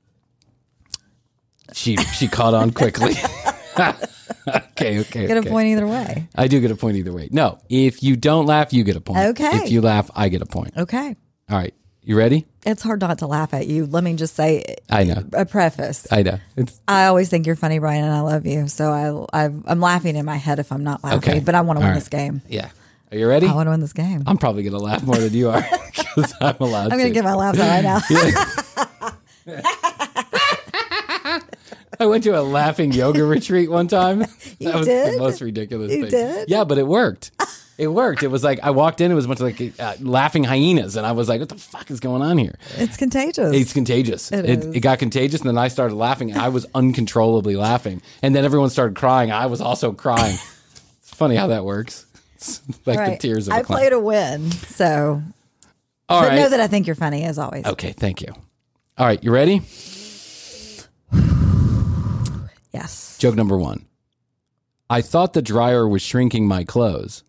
S3: She she caught on quickly. okay, okay.
S4: Get a point either way.
S3: I do get a point either way. No, if you don't laugh, you get a point.
S4: Okay.
S3: If you laugh, I get a point.
S4: Okay.
S3: All right. You ready?
S4: It's hard not to laugh at you. Let me just say
S3: I know.
S4: a preface.
S3: I know. It's
S4: I always think you're funny, Bryan, and I love you. So I, I I'm laughing in my head if I'm not laughing,
S3: Okay.
S4: but I want to win
S3: right.
S4: this game.
S3: yeah. Are you ready?
S4: I want to win this game. I'm,
S3: probably gonna laugh more than you are because I'm allowed I'm
S4: going
S3: to.
S4: to get my laughs out right now.
S3: I went to a laughing yoga retreat one time. That
S4: You
S3: was
S4: did?
S3: the most ridiculous
S4: You
S3: thing.
S4: did?
S3: Yeah, but it worked. It worked. It was like I walked in. It was a bunch of like uh, laughing hyenas, and I was like, "What the fuck is going on here?"
S4: It's contagious.
S3: It's contagious.
S4: It
S3: it, got contagious, and then I started laughing. I was uncontrollably laughing, and then everyone started crying. I was also crying. it's funny how that works. It's like
S4: All
S3: the tears of
S4: I play to win, so
S3: All
S4: but
S3: right.
S4: know that I think you're funny as always.
S3: okay, thank you. All right, you ready?
S4: Yes.
S3: Joke number one. I thought the dryer was shrinking my clothes.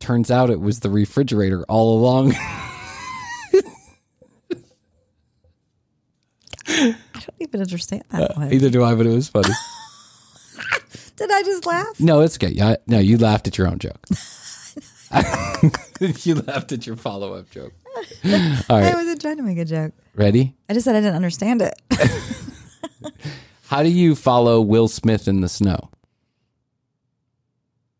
S3: Turns out it was the refrigerator all along.
S4: I don't even understand that uh, one.
S3: Either do I, but it was funny.
S4: Did I just laugh?
S3: No, it's okay. Yeah, no, you laughed at your own joke. you laughed at your follow up joke. All
S4: I wasn't trying to make a joke.
S3: ready?
S4: I just said I didn't understand it.
S3: How do you follow Will Smith in the snow?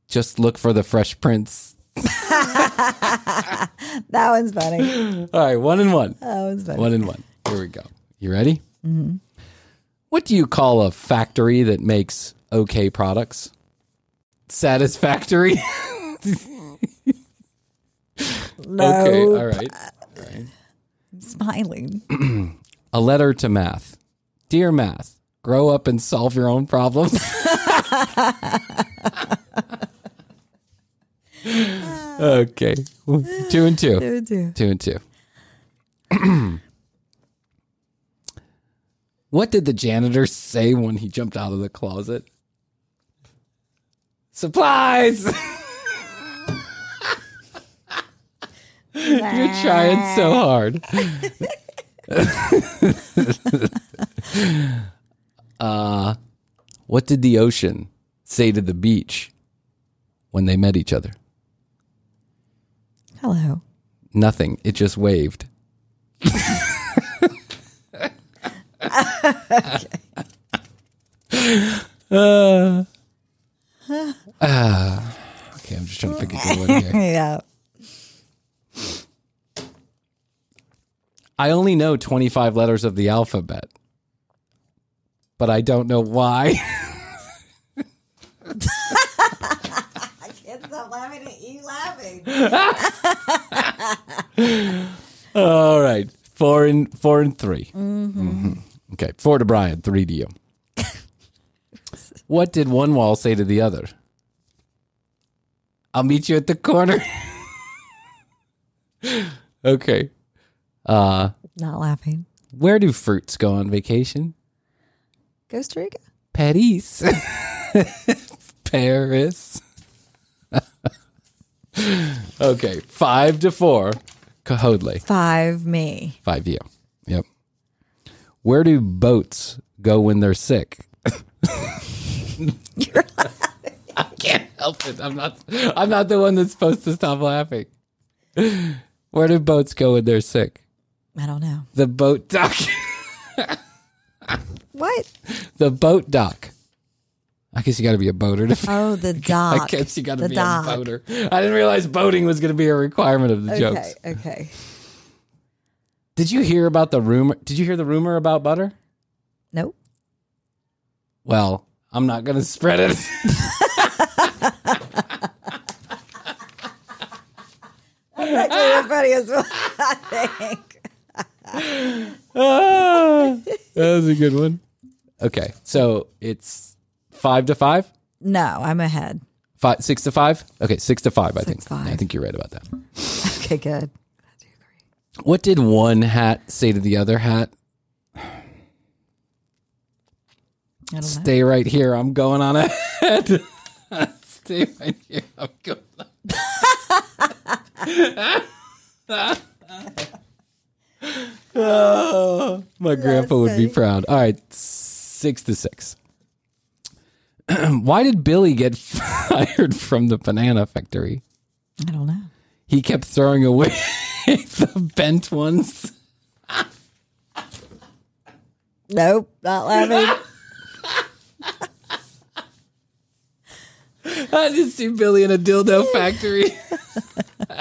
S3: Just look for the Fresh Prince.
S4: that one's funny.
S3: All right, one and one.
S4: That one's funny.
S3: One and one. Here we go. You ready? Mm-hmm. What do you call a factory that makes okay products? Satisfactory.
S4: No,
S3: Okay, all right.
S4: I'm smiling.
S3: A letter to math. Dear math, grow up and solve your own problems. okay. Two and two.
S4: Two and two.
S3: Two and two. what did the janitor say when he jumped out of the closet? Supplies! You're trying so hard. uh, what did the ocean say to the beach when they met each other?
S4: Hello.
S3: Nothing. It just waved. Uh, ah, okay, I'm just trying to pick a good one here.
S4: Yeah.
S3: I only know 25 letters of the alphabet, but I don't know why.
S4: I can't stop laughing at you laughing.
S3: All right, four and four and 3 Mhm. Okay, four to Bryan, three to you. what did one wall say to the other? I'll meet you at the corner. okay. Uh,
S4: Not laughing.
S3: where do fruits go on vacation?
S4: Costa Rica.
S3: Paris. Paris. okay, five to four. Cahodley.
S4: Five me.
S3: Five you. Yep. Where do boats go when they're sick? I can't help it. I'm not. I'm not the one that's supposed to stop laughing. Where do boats go when they're sick?
S4: I don't know.
S3: The boat dock.
S4: What?
S3: the boat dock. I guess you got to be a boater to.
S4: Oh, the dock.
S3: I guess you got to be
S4: dock.
S3: a boater. I didn't realize boating was going to be a requirement of the
S4: Okay.
S3: jokes.
S4: Okay.
S3: Did you hear about the rumor? Did you hear the rumor about butter?
S4: Nope.
S3: Well, I'm not going to spread it.
S4: That's actually the funniest one, I think.
S3: Ah, that was a good one. Okay, so it's five to five,
S4: No, I'm ahead.
S3: five, six to five. Okay, six to five. I think.
S4: five.
S3: I think you're right about that.
S4: Okay, good.
S3: What did one hat say to the other hat?
S4: I don't know.
S3: Stay right here. I'm going on ahead. Stay right here. I'm going. On. oh, my grandpa would be proud. All right, six to six. Why did Billy get fired from the banana factory?
S4: I don't know.
S3: He kept throwing away the bent ones.
S4: Nope, not laughing.
S3: I just see Billy in a dildo factory.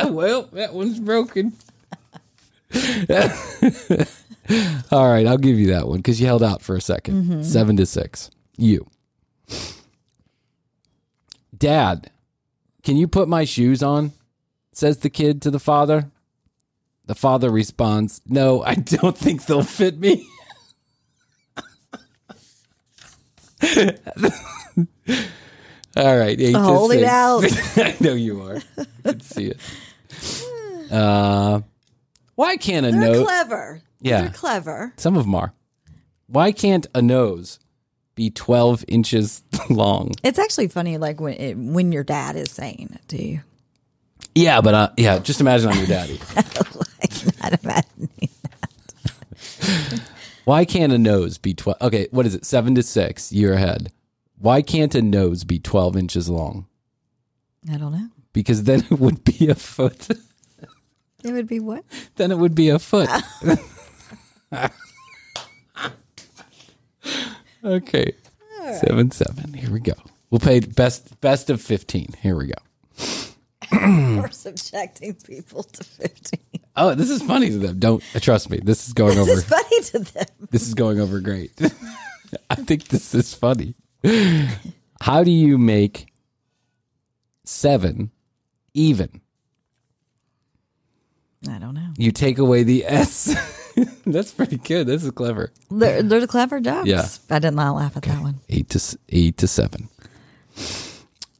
S3: well, that one's broken. All right, I'll give you that one because you held out for a 2nd Seven to six. You. Dad, can you put my shoes on? Says the kid to the father. The father responds, No, I don't think they'll fit me. All right. Eight
S4: Hold it out.
S3: I know you are. I can see it. Uh, why can't a
S4: They're
S3: nose?
S4: clever.
S3: Yeah.
S4: They're clever.
S3: Some of them are. Why can't a nose be 12 inches long?
S4: It's actually funny, like when it, when your dad is saying it to you.
S3: Yeah, but uh, yeah, just imagine I'm your daddy.
S4: like, not imagining. that.
S3: Why can't a nose be 12? Okay, what is it? Seven to six. You're ahead. Why can't a nose be 12 inches long?
S4: I don't know.
S3: Because then it would be a foot.
S4: It would be what?
S3: then it would be a foot. okay. Seven seven. Here we go. We'll pay best best of fifteen. Here we go.
S4: We're subjecting people to 15.
S3: Oh, this is funny to them. Don't trust me. This is going over.
S4: This is funny to them.
S3: This is going over great. I think this is funny. How do you make seven even?
S4: I don't know.
S3: You take away the S. That's pretty good. This is clever.
S4: They're, they're the clever jokes.
S3: Yeah.
S4: I did not laugh at that one.
S3: Eight to eight to seven.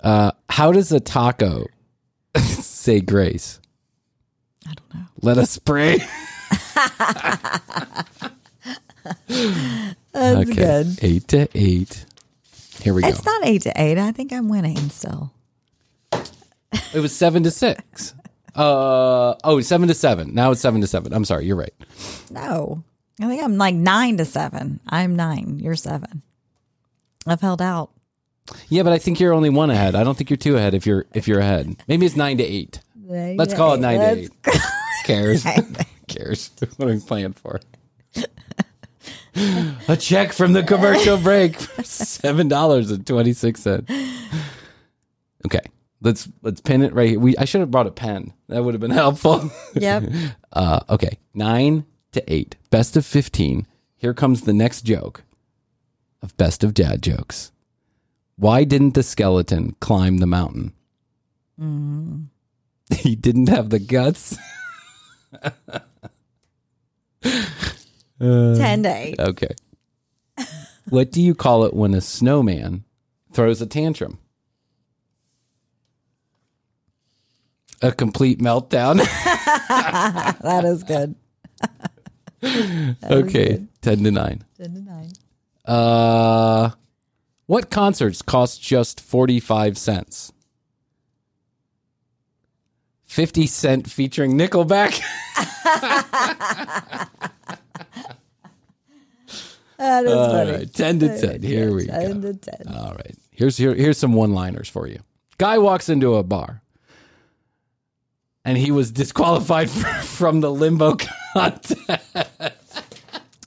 S3: Uh, how does a taco say grace?
S4: I don't know.
S3: Let us pray.
S4: That's good.
S3: Eight to eight. Here we go.
S4: It's not eight to eight. I think I'm winning still.
S3: It was seven to six. Uh oh, seven to seven. Now it's seven to seven. I'm sorry, you're right.
S4: No. I think I'm like nine to seven. I'm nine. You're seven. I've held out.
S3: Yeah, but I think you're only one ahead. I don't think you're two ahead if you're if you're ahead. Maybe it's nine to eight. Let's call it nine to eight. Cares. Cares. What are we playing for? A check from the commercial break for seven dollars and twenty six cents. Okay, let's let's pin it right here. We I should have brought a pen. That would have been helpful.
S4: Yep.
S3: Uh, okay, nine to eight. Best of fifteen. Here comes the next joke of best of dad jokes. Why didn't the skeleton climb the mountain? He didn't have the guts.
S4: Ten to eight.
S3: Okay. what do you call it when a snowman throws a tantrum? A complete meltdown.
S4: That is good.
S3: okay, ten to nine.
S4: Ten to nine.
S3: Uh, what concerts cost just forty five cents? Fifty Cent featuring Nickelback.
S4: That is
S3: All
S4: funny.
S3: right, ten to ten. Here we go.
S4: Ten to ten.
S3: All right. Here's here, here's some one-liners for you. Guy walks into a bar. And he was disqualified from the limbo contest.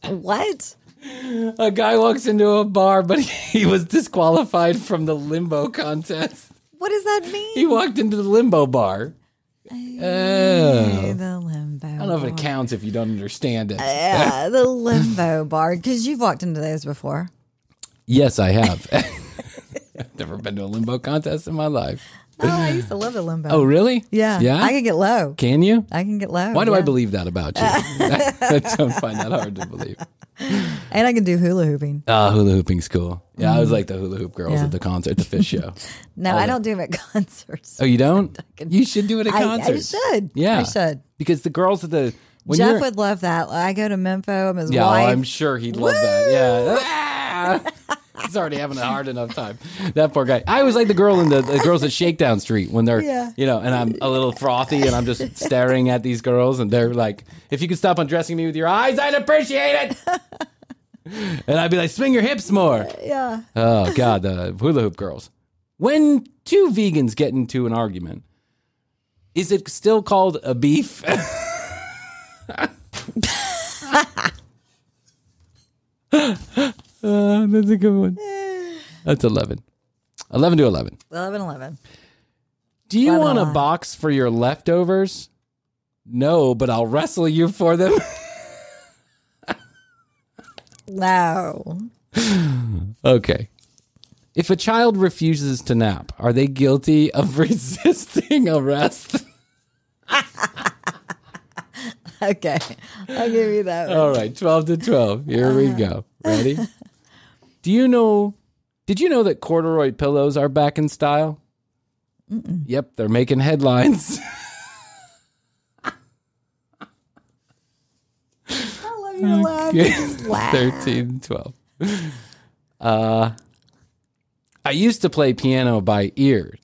S4: What?
S3: A guy walks into a bar, but he was disqualified from the limbo contest.
S4: What does that mean?
S3: He walked into the limbo bar. Oh.
S4: the limbo.
S3: I don't know if it counts if you don't understand it.
S4: Yeah, the limbo bar. Because you've walked into those before.
S3: Yes, I have. I've never been to a limbo contest in my life.
S4: Oh, I used to love the limbo.
S3: Oh, really?
S4: yeah.
S3: Yeah?
S4: I can get low.
S3: Can you?
S4: I can get low.
S3: Why do I believe that about you? I don't find that hard to believe.
S4: And I can do hula hooping.
S3: Ah, hula hooping's cool. Yeah, I was like the hula hoop girls
S4: Yeah.
S3: at the concert, the Phish show.
S4: No, I don't do them at concerts.
S3: Oh, you don't? You should do it at
S4: I, I should.
S3: Yeah,
S4: I should.
S3: because the girls at the when
S4: Jeff would love that. I go to Memphis. I'm his
S3: yeah,
S4: wife.
S3: I'm sure he'd love that. Yeah, Ah! he's already having a hard enough time. That poor guy. I was like the girl in the, the girls at Shakedown Street when they're
S4: Yeah.
S3: you know, and I'm a little frothy and I'm just staring at these girls and they're like, if you could stop undressing me with your eyes, I'd appreciate it. and I'd be like, swing your hips more.
S4: yeah.
S3: Oh God, the hula hoop girls. When two vegans get into an argument, is it still called a beef? Uh, that's a good one. That's eleven. Eleven to eleven.
S4: 11 11.
S3: Do you
S4: Eleven
S3: want a
S4: alive.
S3: box for your leftovers? No, but I'll wrestle you for them.
S4: Wow.
S3: okay. If a child refuses to nap, are they guilty of resisting arrest?
S4: Okay. I'll give you that one.
S3: All right, 12 to 12. Here we go. Ready? Do you know Did you know that corduroy pillows are back in style? Yep, they're making headlines.
S4: I love your laugh. Laugh.
S3: 13, 12. Uh, I used to play piano by ear,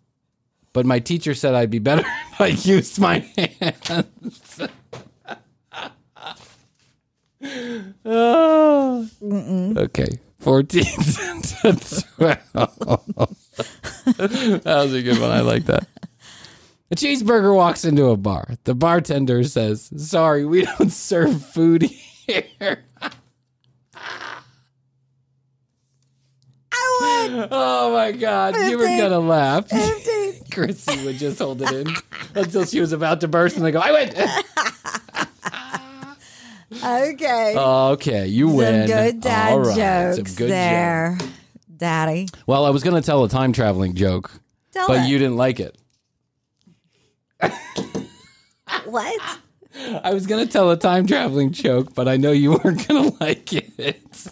S3: but my teacher said I'd be better if I used my hands. Oh. Okay, 14 to 12. that was a good one. I like that. A cheeseburger walks into a bar. The bartender says, Sorry, we don't serve food here. I would. Oh my God, you were going to laugh. Krissy would just hold it in until she was about to burst and they go, I win.
S4: Okay.
S3: Okay, you
S4: Some
S3: win.
S4: good dad
S3: All right, some
S4: jokes
S3: good
S4: there. Daddy.
S3: Well, I was going to tell a time traveling joke,
S4: Tell
S3: but
S4: it.
S3: you didn't like it.
S4: What?
S3: I was going to tell a time traveling joke, but I know you weren't going to like it.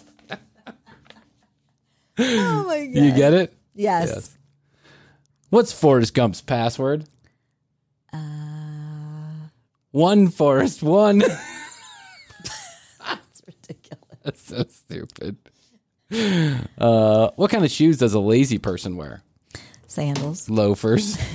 S4: Oh my god.
S3: You get it?
S4: Yes.
S3: Yes. What's Forrest Gump's password?
S4: Uh,
S3: One Forrest, one. That's so stupid. Uh, what kind of shoes does a lazy person wear?
S4: Sandals.
S3: Loafers.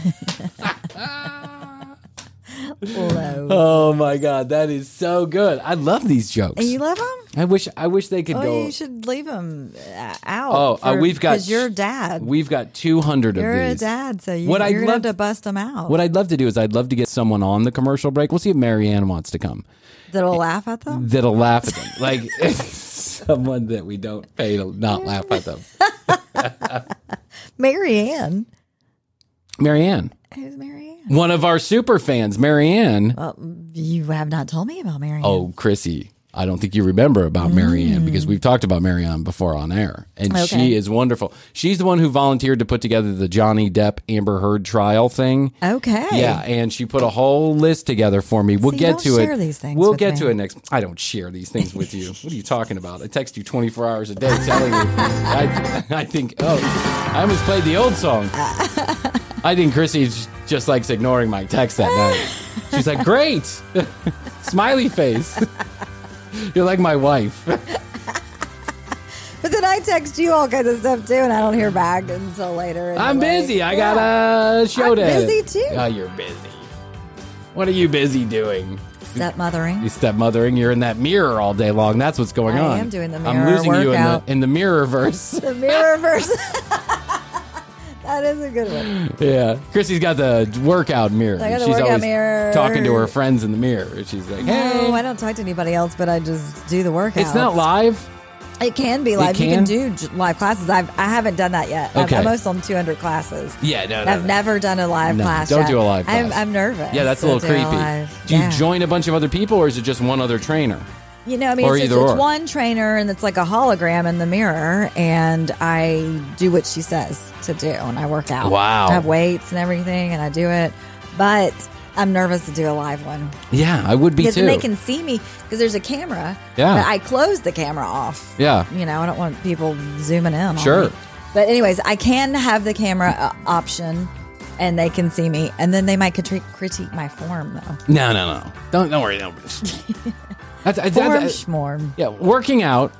S4: Low.
S3: oh my god, that is so good. I love these jokes.
S4: and you love them?
S3: I wish I wish they could
S4: Oh,
S3: go.
S4: you should leave them out.
S3: Oh, uh, we've got-
S4: because you're dad.
S3: We've got 200 of
S4: you're a
S3: these.
S4: dad, so you,
S3: What I'd
S4: gonna
S3: love
S4: to bust them out.
S3: What I'd love to do is I'd love to get someone on the commercial break. We'll see if Marianne wants to come.
S4: That'll laugh at them.
S3: That'll laugh at them. Like someone that we don't pay to not laugh at them.
S4: Marianne.
S3: Marianne.
S4: Who's Marianne?
S3: One of our super fans, Marianne.
S4: Uh, you have not told me about Marianne.
S3: Oh, Krissy, I don't think you remember about Marianne because we've talked about Marianne before on air. And
S4: Okay.
S3: she is wonderful. She's the one who volunteered to put together the Johnny Depp Amber Heard trial thing.
S4: Okay.
S3: Yeah, and she put a whole list together for me. We'll
S4: See,
S3: get to it. we'll get
S4: me.
S3: to it next. I don't share these things with you. what are you talking about? I text you 24 hours a day telling you. I, I think, oh, I almost played the old song. I think Krissy just likes ignoring my text that night. She's like, great. Smiley face. You're like my wife.
S4: But then I text you all kinds of stuff too, and I don't hear back until later.
S3: I'm
S4: week.
S3: busy. I got a show
S4: I'm
S3: to
S4: busy, too.
S3: Oh, you're busy. What are you busy doing?
S4: Stepmothering.
S3: You stepmothering. You're in that mirror all day long. That's what's going
S4: I
S3: on.
S4: I am doing the mirror.
S3: I'm losing you in the
S4: workout.
S3: in the mirror verse.
S4: The mirror verse. that is a good one.
S3: yeah, Krissy's got the workout mirror.
S4: I got the
S3: She's
S4: workout
S3: always
S4: mirror.
S3: talking to her friends in the mirror. She's like, "Hey,
S4: No, I don't talk to anybody else, but I just do the workout.
S3: it's not live."
S4: It can be live. You
S3: can?
S4: can do j- live classes. I've I haven't done that yet.
S3: Okay.
S4: I'm almost on 200 classes.
S3: Yeah, no, no,
S4: I've
S3: no.
S4: never done a live
S3: No,
S4: class.
S3: don't
S4: yet.
S3: do a live
S4: I'm,
S3: class.
S4: I'm nervous.
S3: Yeah, that's a little creepy.
S4: live.
S3: Do you
S4: Yeah.
S3: join a bunch of other people, or is it just one other trainer?
S4: You know, I mean,
S3: Or
S4: it's, it's, it's one trainer, and it's like a hologram in the mirror, and I do what she says to do, and I work out.
S3: Wow.
S4: I have weights and everything, and I do it, but I'm nervous to do a live one
S3: Yeah, I would be
S4: because
S3: too.
S4: then they can see me because there's a camera.
S3: Yeah.
S4: but I close the camera off.
S3: yeah,
S4: You know, I don't want people zooming in. on
S3: Sure.
S4: But anyways, I can have the camera uh, option, and they can see me, and then they might critique my form though.
S3: no, no, no. Don't don't worry. Don't. that's, that's,
S4: Form
S3: that's-
S4: schmorm.
S3: Yeah, working out,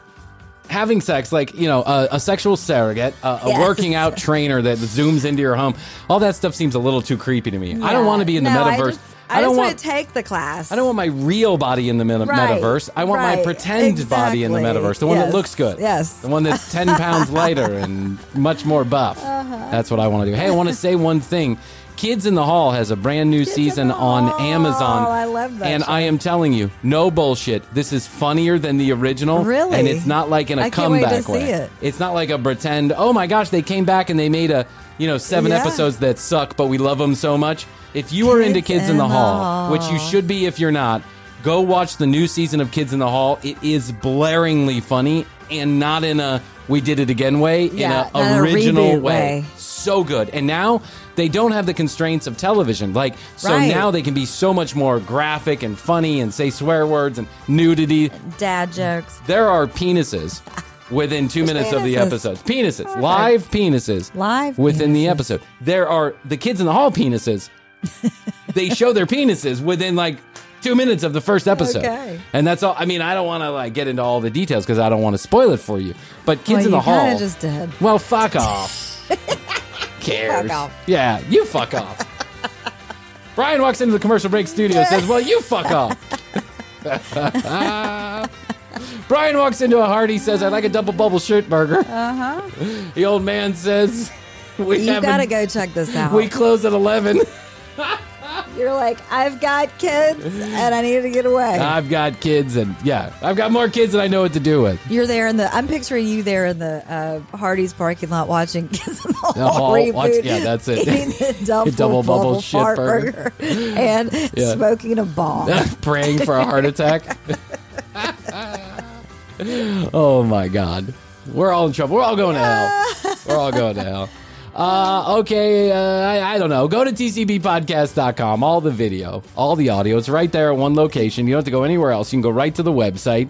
S3: having sex, like you know, a, a sexual surrogate, a, a
S4: Yes.
S3: working out trainer that zooms into your home. All that stuff seems a little too creepy to me. I don't want to be in the
S4: No,
S3: metaverse.
S4: I, just, I,
S3: don't want.
S4: to take the class.
S3: I don't want my real body in the meta-
S4: Right,
S3: metaverse. I want my
S4: right,
S3: pretend body in the metaverse, the one
S4: Yes,
S3: that looks good.
S4: yes.
S3: The one that's 10 pounds lighter and much more buff.
S4: Uh-huh.
S3: That's what I want to do. Hey, I want to say one thing. Kids in the Hall has a brand new
S4: in
S3: season on
S4: Hall.
S3: Amazon.
S4: I love that
S3: And
S4: show.
S3: I am telling you, no bullshit. This is funnier than the original.
S4: Really?
S3: And it's not like in a
S4: I can't wait to
S3: comeback
S4: see
S3: way.
S4: it.
S3: It's not like a pretend, oh my gosh, they came back and they made a, you know, seven
S4: Yeah.
S3: episodes that suck, but we love them so much. If you are into
S4: Kids
S3: Kids in the
S4: the
S3: Hall, which you should be if you're not, go watch the new season of Kids in the Hall. It is blaringly funny and not in a we did it again way,
S4: Yeah,
S3: in a original way.
S4: way.
S3: So good. And now they don't have the constraints of television. Like so
S4: Right.
S3: now they can be so much more graphic and funny and say swear words and nudity.
S4: dad jokes.
S3: There are penises within two minutes of the
S4: penises?
S3: episodes. Penises, live penises,
S4: Live
S3: within the
S4: penises.
S3: episode. There are the kids in the hall penises. they show their penises within like two minutes of the first episode,
S4: Okay.
S3: and that's all. I mean, I don't want to like get into all the details because I don't want to spoil it for you. But kids
S4: well,
S3: in the
S4: you
S3: hall,
S4: just did.
S3: well, fuck off. Cares?
S4: Fuck off.
S3: Yeah, you fuck off. Bryan walks into the commercial break studio and says, Well, you fuck off. Bryan walks into a Hardee's says, I'd like a double bubble shirt burger. Uh huh. The old man says, We.
S4: You got to go check this out.
S3: We close at 11.
S4: You're like, I've got kids and I need to get away.
S3: I've got kids, and yeah, I've got more kids than I know what to do with.
S4: You're there in the. I'm picturing you there in the uh, Hardee's parking lot watching Kids in the
S3: The
S4: Hall
S3: Hall,
S4: reboot.
S3: watch- yeah, that's it.
S4: Eating the double,
S3: Double bubble
S4: bubble,
S3: shit burger.
S4: burger, and
S3: Yeah.
S4: smoking a bomb.
S3: Praying for a heart attack. oh my God. We're all in trouble. We're all going to hell. We're all going to hell. Uh, okay, uh, I, I don't know. Go to tcbpodcast.com. All the video, all the audio. It's right there at one location. You don't have to go anywhere else. You can go right to the website.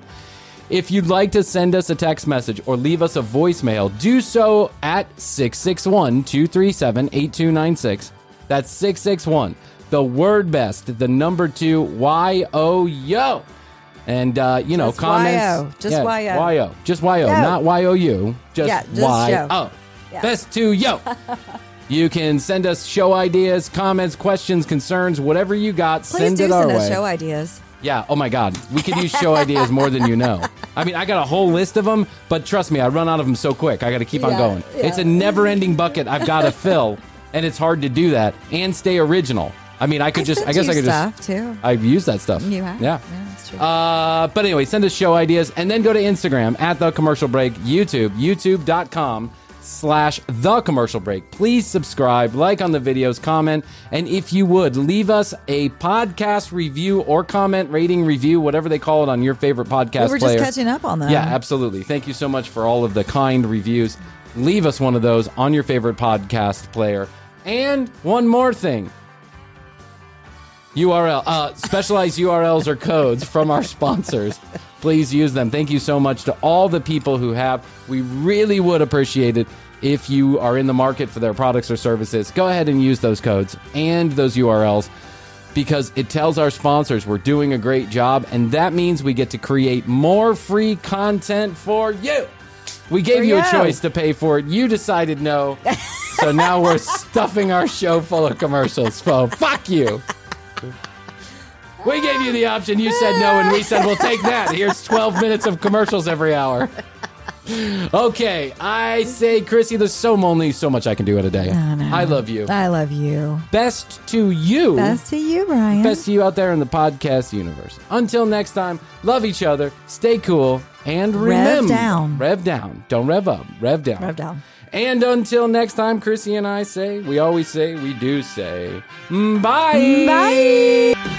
S3: If you'd like to send us a text message or leave us a voicemail, do so at 661 237 8296. That's 661. The word best, the number two, Y O Yo. And, uh, you know,
S4: Just
S3: comments.
S4: Y-O. Just
S3: yeah,
S4: Y-O.
S3: Y-O. Just Y-O,
S4: Yo.
S3: not Y O U. Just
S4: Yeah, just
S3: Y
S4: yo. Yeah.
S3: Best to yo. you can send us show ideas, comments, questions, concerns, whatever you got.
S4: Please
S3: send
S4: do
S3: it our
S4: send
S3: way.
S4: us show ideas.
S3: Yeah. Oh my God. We could use show ideas more than you know. I mean, I got a whole list of them, but trust me, I run out of them so quick. I got to keep on going.
S4: yeah.
S3: It's a never-ending bucket I've got to fill, and it's hard to do that and stay original. I mean, I could just. I guess I could just.
S4: too.
S3: I've used that stuff.
S4: You have?
S3: Yeah.
S4: Yeah, that's true.
S3: Uh, but anyway, send us show ideas and then go to Instagram at the commercial break, YouTube, youtube.com slash the commercial break. Please subscribe, like on the videos, comment, and if you would, leave us a podcast review or comment, rating, review, whatever they call it on your favorite podcast
S4: we were
S3: player.
S4: just catching up on that.
S3: Yeah, absolutely. Thank you so much for all of the kind reviews. Leave us one of those on your favorite podcast player. And one more thing. URL, uh, specialized URLs or codes from our sponsors. Please use them. Thank you so much to all the people who have. We really would appreciate it if you are in the market for their products or services. Go ahead and use those codes and those URLs because it tells our sponsors we're doing a great job, and that means we get to create more free content for you. We gave
S4: For
S3: you a choice to pay for it. You decided no. so now we're stuffing our show full of commercials. So fuck you. We gave you the option. You said no, and we said, we'll take that. Here's 12 minutes of commercials every hour. Okay, I say, Krissy, there's so only so much I can do in a day.
S4: I know.
S3: I love you.
S4: I love you.
S3: Best to you.
S4: Best to you, Bryan.
S3: Best to you out there in the podcast universe. Until next time, love each other, stay cool, and remember.
S4: Rev down.
S3: Rev down. Don't rev up. Rev down.
S4: Rev down.
S3: And until next time, Krissy and I say, we always say, we do say, mm, bye.
S4: Bye.